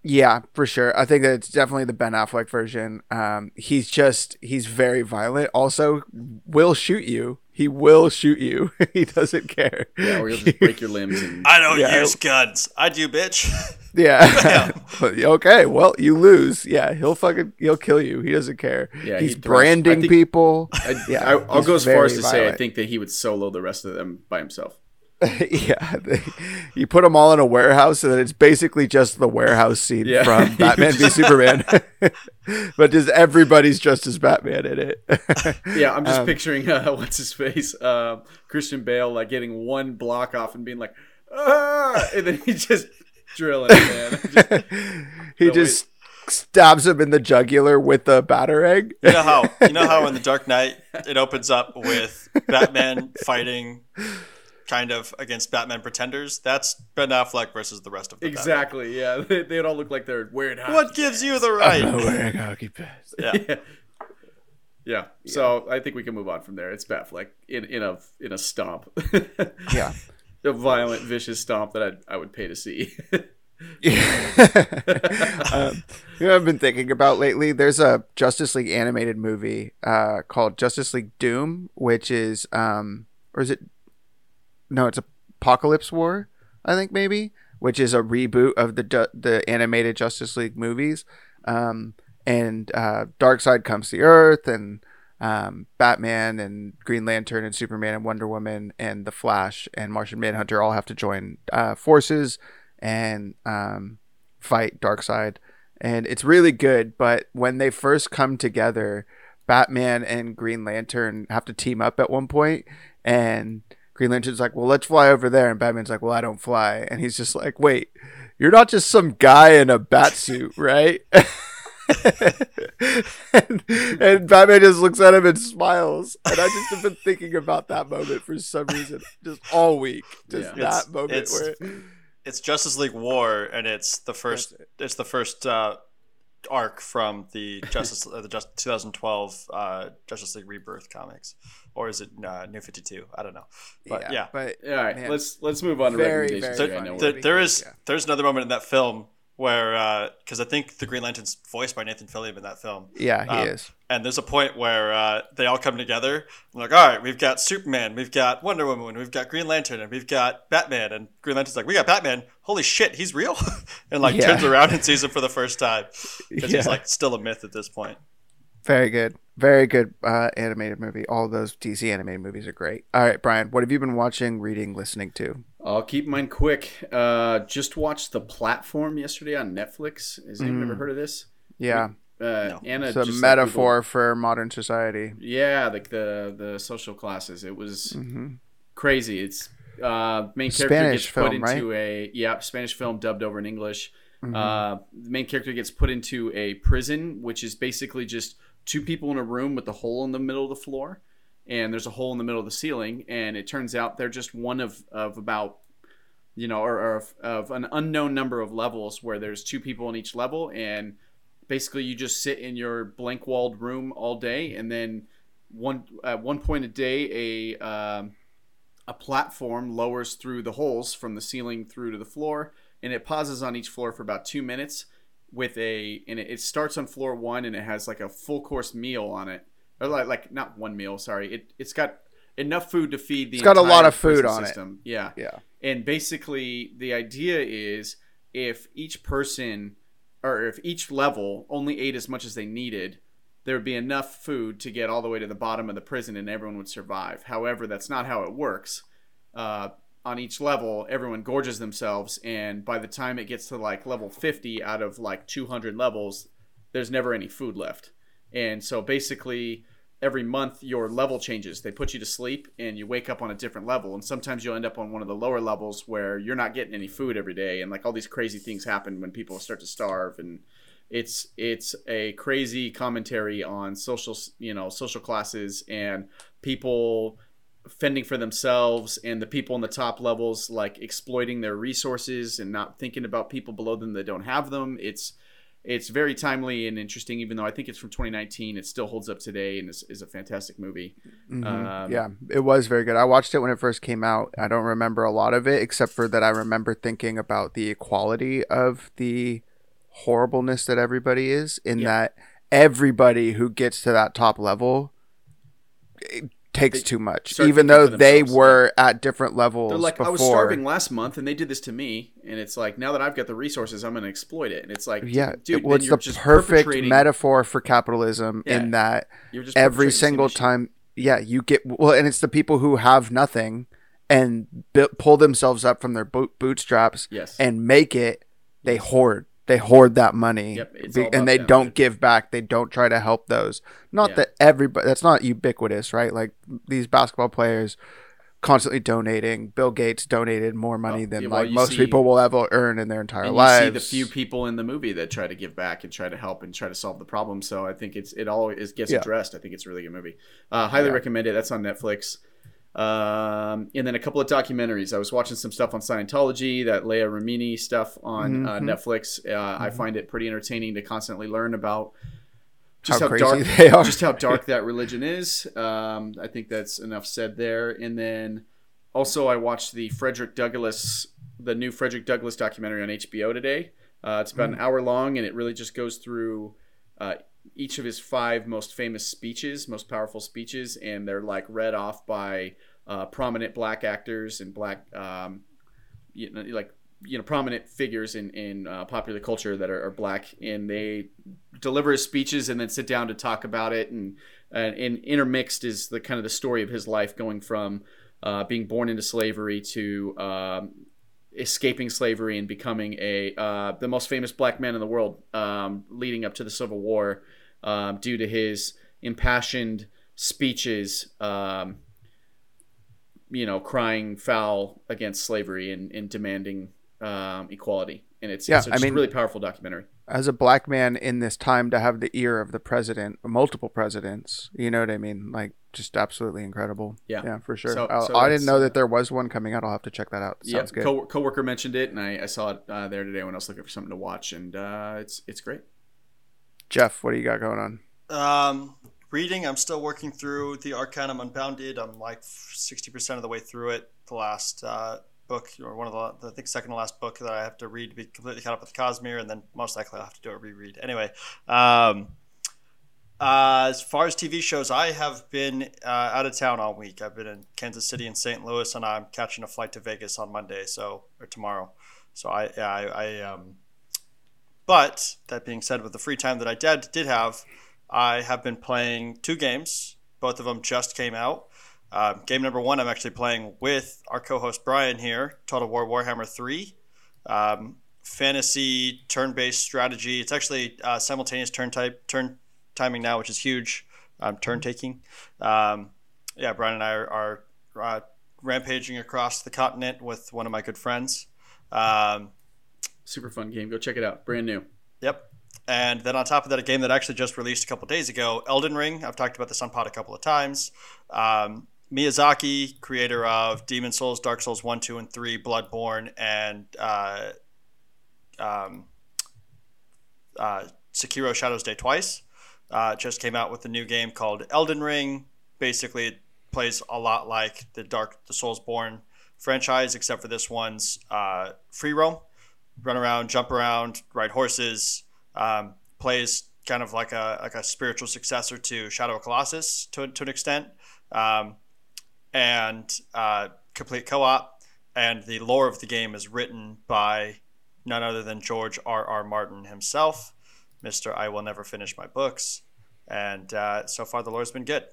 Yeah, for sure. I think that it's definitely the Ben Affleck version. Um, he's just he's very violent. Also, will shoot you. He will shoot you. he doesn't care. yeah or you'll just break your limbs and I don't Yeah. use guns. I do, bitch. Yeah. okay. Well, you lose. Yeah. He'll fucking he'll kill you. He doesn't care. Yeah, He's he I branding think- people. I, Yeah, I, i'll go as far as to very say i think that he would solo the rest of them by himself yeah. They, you put them all in a warehouse, and then it's basically just the warehouse scene Yeah. from Batman v Superman. but just everybody's just as Batman in it. yeah i'm just Um, picturing uh, what's his face um christian bale like getting one block off and being like ah! and then he just drilling it, man Just- he No, just stabs him in the jugular with the batarang. You know how you know how in the Dark Knight it opens up with Batman fighting kind of against Batman pretenders. That's Ben Affleck versus the rest of the Batman. exactly yeah they, they'd all look like they're wearing hockey What gives you the right? wearing hockey pads. Yeah. yeah. Yeah. So I think we can move on from there. It's Batfleck in in a in a stomp. Yeah. a violent, vicious stomp that I I would pay to see. um, you know I've been thinking about lately? There's a Justice League animated movie uh, called Justice League Doom, which is, um, or is it? No, it's Apocalypse War, I think maybe, which is a reboot of the the animated Justice League movies. Um, and uh, Side comes to Earth, and um, Batman and Green Lantern and Superman and Wonder Woman and the Flash and Martian Manhunter all have to join uh, forces and um, fight Darkseid. And it's really good, but when they first come together, Batman and Green Lantern have to team up at one point, and Green Lantern's like, "Well, let's fly over there," and Batman's like, "Well, I don't fly," and he's just like, "Wait, you're not just some guy in a bat suit, right?" and, and Batman just looks at him and smiles. And I just have been thinking about that moment for some reason, just all week. Just Yeah. that It's- moment it's- where It's Justice League War, and it's the first. It. It's the first uh, arc from the Justice uh, the Just, 2012 uh, Justice League Rebirth comics, or is it uh, New 52? I don't know, but yeah. But All right, Man. let's let's move on to Very, recommendations. very here. I funny. know There- there is Yeah. there's another moment in that film where because I think the Green Lantern's voiced by Nathan Fillion in that film. yeah, he Um, is. And there's a point where uh, they all come together. And like, all right, we've got Superman, we've got Wonder Woman, we've got Green Lantern, and we've got Batman. And Green Lantern's like, we got Batman. Holy shit, he's real! and like Yeah. turns around and sees him for the first time because he's like still a myth at this point. Very good. Very good uh, animated movie. All those DC animated movies are great. All right, Brian, what have you been watching, reading, listening to? I'll keep mine quick. Uh, just watched the platform yesterday on Netflix. Has anyone Mm. ever heard of this? Yeah, Uh, Anna, it's a just, like, metaphor for modern society. Yeah, like the the social classes. It was hmm crazy. It's uh, main character Spanish gets put film, into a yeah Spanish film dubbed over in English. Mhm. Uh, the main character gets put into a prison, which is basically just two people in a room with a hole in the middle of the floor, and there's a hole in the middle of the ceiling, and it turns out they're just one of of about you know or, or of, of an unknown number of levels where there's two people in each level, and basically you just sit in your blank walled room all day, and then one at one point a day a um, a platform lowers through the holes from the ceiling through to the floor and it pauses on each floor for about two minutes with a and it, it starts on floor one and it has like a full course meal on it or like, like not one meal sorry it, it's got enough food to feed the It's got a lot of food on it. system. yeah Yeah. and basically the idea is if each person or if each level only ate as much as they needed there would be enough food to get all the way to the bottom of the prison and everyone would survive however that's not how it works uh, on each level everyone gorges themselves and by the time it gets to like level 50 out of like 200 levels there's never any food left. And so basically every month your level changes. They put you to sleep and you wake up on a different level. And sometimes you'll end up on one of the lower levels where you're not getting any food every day and like all these crazy things happen when people start to starve. And it's it's a crazy commentary on social you know social classes and people fending for themselves and the people in the top levels like exploiting their resources and not thinking about people below them that don't have them it's it's very timely and interesting even though i think it's from 2019 it still holds up today and is, is a fantastic movie Mhm. Um, yeah, it was very good. I watched it when it first came out. I don't remember a lot of it, except for that I remember thinking about the equality of the horribleness that everybody is, in Yeah. that everybody who gets to that top level takes too much, even though they were at different levels they're like before. i was starving last month and they did this to me and it's like now that i've got the resources i'm going to exploit it. And it's like Yeah, dude it was the just perfect metaphor for capitalism Yeah. in that you're just every perpetrating the same single time yeah you get well and it's the people who have nothing and bu- pull themselves up from their boot, bootstraps yes. and make it they hoard they hoard that money Yep, Be- and they don't give back they don't try to help those not Yeah. that everybody that's not ubiquitous right like these basketball players constantly donating bill gates donated more money Well, than yeah, well, like most see- people will ever earn in their entire and lives you see the few people in the movie that try to give back and try to help and try to solve the problem. So I think it's it all is gets Yeah. addressed. I think it's a really good movie. Uh, highly recommend it. That's on Netflix. Um, and then a couple of documentaries. I was watching some stuff on Scientology, that Leah Remini stuff on uh, Mhm. Netflix. Uh, I find it pretty entertaining to constantly learn about just How how, dark they are. just how dark that religion is. Um, I think that's enough said there. And then also, I watched the Frederick Douglass, the new Frederick Douglass documentary on HBO today. Uh, it's about an hour long, and it really just goes through uh, each of his five most famous speeches, most powerful speeches, and they're like read off by uh, prominent black actors and black, um, you know, like you know, prominent figures in in uh, popular culture that are, are black, and they deliver his speeches and then sit down to talk about it, and and, and intermixed is the kind of the story of his life going from uh, being born into slavery to um, escaping slavery and becoming a uh, the most famous black man in the world, um, leading up to the Civil War, um, due to his impassioned speeches. Um, you know, crying foul against slavery and, and demanding um, equality, and it's, Yeah, it's I mean- a really powerful documentary. as a black man in this time to have the ear of the president, multiple presidents, you know what I mean? Like, just absolutely incredible. Yeah. yeah, for sure. So- so I didn't know uh, that there was one coming out. I'll have to check that out. Yeah, Sounds good. co- coworker mentioned it, and I, I saw it uh, there today when I was looking for something to watch, and uh, it's it's great. Jeff, what do you got going on? Um, reading, I'm still working through the Arcanum Unbounded. I'm like 60% of the way through it. The last uh, book, or one of the, I think, second to last book that I have to read to be completely caught up with Cosmere, and then most likely I'll have to do a reread. Anyway, um, uh, as far as TV shows, I have been uh, out of town all week. I've been in Kansas City and St. Louis, and I'm catching a flight to Vegas on Monday, so or tomorrow. So I, yeah, I, I um, but that being said, with the free time that I did did have, I have been playing two games. Both of them just came out. Um, game number one, I'm actually playing with our co-host Brian here. Total War Warhammer Three, um, fantasy turn-based strategy. It's actually uh, simultaneous turn type turn timing now, which is huge. Um, turn taking. Um, yeah, Brian and I are, are uh, rampaging across the continent with one of my good friends. Um, Super fun game. Go check it out. Brand new. Yep. And then on top of that, a game that actually just released a couple days ago, Elden Ring. I've talked about this on Pod a couple of times. Um, Miyazaki, creator of Demon Souls, Dark Souls 1, 2, and 3, Bloodborne, and uh, um, uh, Sekiro Shadows Die Twice, uh, just came out with a new game called Elden Ring. Basically, it plays a lot like the Dark, the Soulsborne franchise, except for this one's uh, free roam run around, jump around, ride horses. Um, plays kind of like a like a spiritual successor to Shadow of Colossus to, to an extent, um, and uh, complete co-op. And the lore of the game is written by none other than George R. R. Martin himself, Mister I will never finish my books. And uh, so far, the lore's been good.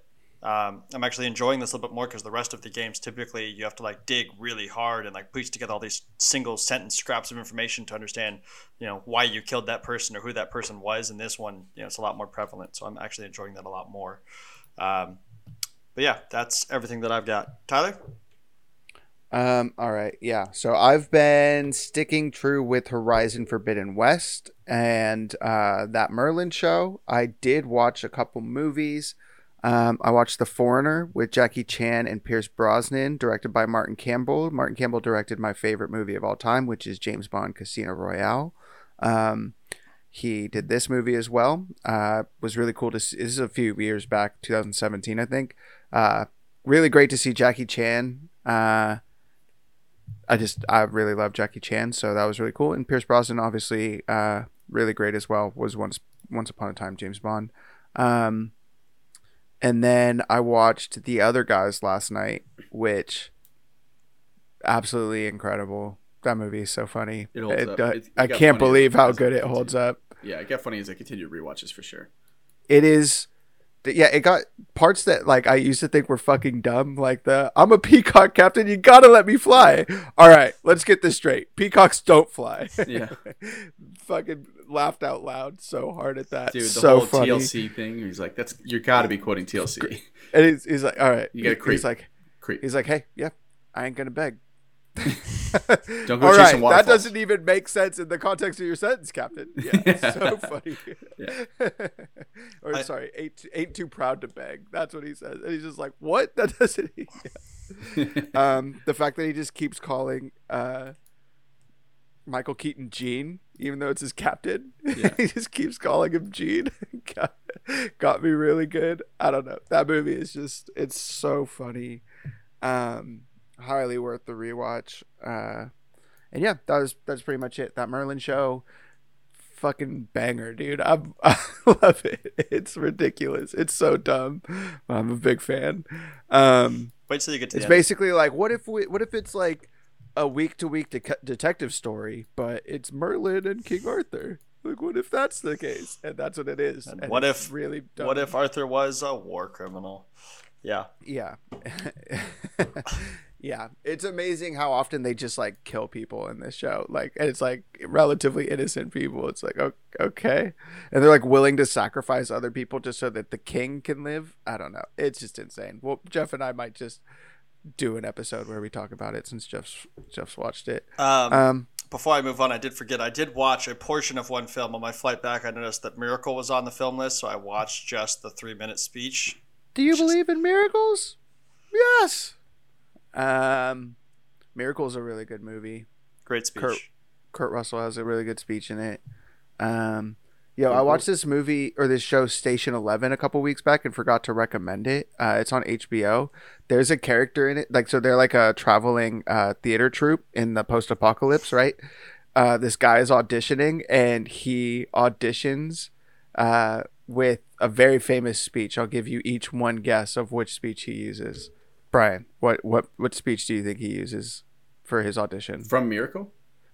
Um, I'm actually enjoying this a little bit more because the rest of the games typically you have to like dig really hard and like piece together all these single sentence scraps of information to understand, you know, why you killed that person or who that person was. And this one, you know, it's a lot more prevalent. So I'm actually enjoying that a lot more. Um, but yeah, that's everything that I've got. Tyler. Um, all right, yeah. So I've been sticking true with Horizon Forbidden West and uh, that Merlin show. I did watch a couple movies. Um, I watched The Foreigner with Jackie Chan and Pierce Brosnan, directed by Martin Campbell. Martin Campbell directed my favorite movie of all time, which is James Bond Casino Royale. Um, he did this movie as well. Uh, was really cool to see. This is a few years back, 2017, I think. Uh, really great to see Jackie Chan. Uh, I just I really love Jackie Chan, so that was really cool. And Pierce Brosnan, obviously, uh, really great as well. Was once once upon a time James Bond. Um, and then I watched The Other Guys last night, which absolutely incredible. That movie is so funny. It holds It- up. uh, I can't believe how good it holds up. Yeah, it got funny as I continue continued rewatches for sure. It is yeah, it got parts that like I used to think were fucking dumb, like the I'm a peacock captain, you gotta let me fly. All right, let's get this straight. Peacocks don't fly. Yeah. fucking laughed out loud so hard at that. Dude, the so whole funny. TLC thing. He's like, "That's you got to be quoting TLC." And he's, he's like, all right, You gotta creep. He's like, Creep. he's like, hey, yeah, I ain't gonna beg. Don't go All right, that doesn't even make sense in the context of your sentence, Captain. Yeah, it's so funny. Yeah. or I- sorry, ain't ain't too proud to beg. That's what he says, and he's just like, "What? That doesn't." Yeah. um, the fact that he just keeps calling uh, Michael Keaton Gene, even though it's his captain, Yeah. he just keeps calling him Gene. got, got me really good. I don't know. That movie is just it's so funny. Um, highly worth the rewatch. Uh, and yeah, that was that's pretty much it. That Merlin show, fucking banger, dude. I'm, I love it. It's ridiculous. It's so dumb. But I'm a big fan. Um, Wait till you get to it's the end. basically like what if we, what if it's like a week to week detective story, but it's Merlin and King Arthur. Like, what if that's the case? And that's what it is. And And what if- really dumb. What if Arthur was a war criminal? Yeah. Yeah. yeah. It's amazing how often they just like kill people in this show. Like, and it's like relatively innocent people. It's like, okay. And they're like willing to sacrifice other people just so that the king can live. I don't know. It's just insane. Well, Jeff and I might just do an episode where we talk about it since Jeff's Jeff's watched it. Um, Um, before I move on, I did forget. I did watch a portion of one film on my flight back. I noticed that Miracle was on the film list, so I watched just the three minute speech. do you just- believe in miracles? Yes. Um, Miracle's a really good movie. Great speech. Kurt- Kurt Russell has a really good speech in it. Um, Yo, I watched this movie or this show Station Eleven a couple weeks back and forgot to recommend it. Uh, it's on HBO. There's a character in it, like so they're like a traveling uh, theater troupe in the post-apocalypse, right? Uh, this guy is auditioning and he auditions uh, with a very famous speech. I'll give you each one guess of which speech he uses. Brian, what what what speech do you think he uses for his audition? From Miracle?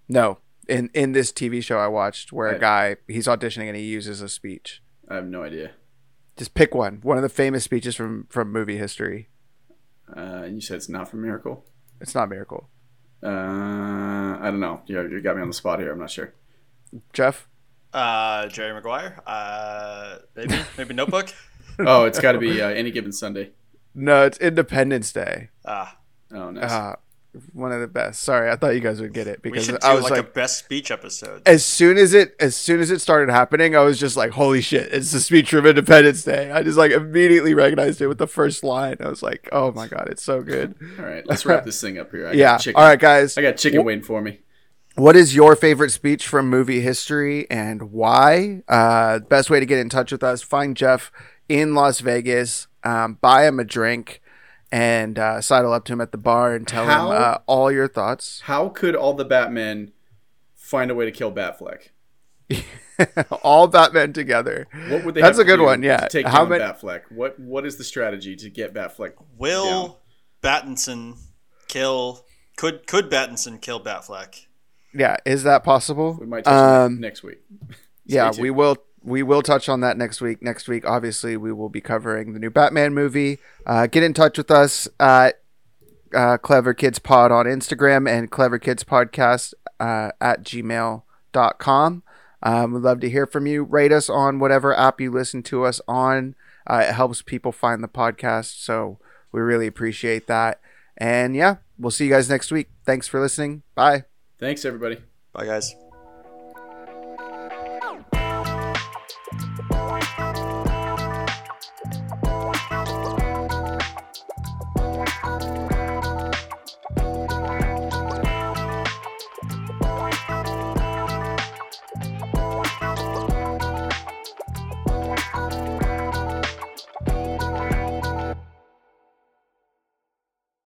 No, in in this TV show I watched where a guy he's auditioning and he uses a speech. I have no idea. Just pick one. One of the famous speeches from from movie history. Uh, and you said it's not from Miracle? It's not Miracle. Uh, I don't know. You, you got me on the spot here. I'm not sure. Jeff? Uh, Jerry Maguire. Uh, maybe maybe Notebook. Oh, it's got to be uh, any given Sunday. No, it's Independence Day. Ah, Oh, nice. Uh, one of the best. Sorry, I thought you guys would get it we because should do I was like, like, a best speech episode. as soon as it as soon as it started happening, I was just like, "Holy shit! It's the speech from Independence Day." I just like immediately recognized it with the first line. I was like, "Oh my god, it's so good!" All right, let's wrap this thing up here. I got yeah. chicken. All right, guys. I got chicken waiting for me. What is your favorite speech from movie history and why? Uh, best way to get in touch with us: find Jeff in Las Vegas, um, buy him a drink, and uh, sidle up to him at the bar and tell How? him uh, all your thoughts. How could all the Batmen find a way to kill Batfleck? all Batman together. What would they? That's have a good to do one. to Yeah. take How down many? Batfleck? What What is the strategy to get Batfleck? Will Battinson kill? Could could Battinson kill Batfleck? Yeah, is that possible? We might touch Um, next week. yeah, tuned. we will. We will touch on that next week. Next week, obviously, we will be covering the new Batman movie. Uh, get in touch with us at uh, Clever Kids Pod on Instagram and Clever Kids Podcast uh, at gmail.com. Um, we'd love to hear from you. Rate us on whatever app you listen to us on. Uh, it helps people find the podcast. So we really appreciate that. And yeah, we'll see you guys next week. Thanks for listening. Bye. Thanks, everybody. Bye, guys.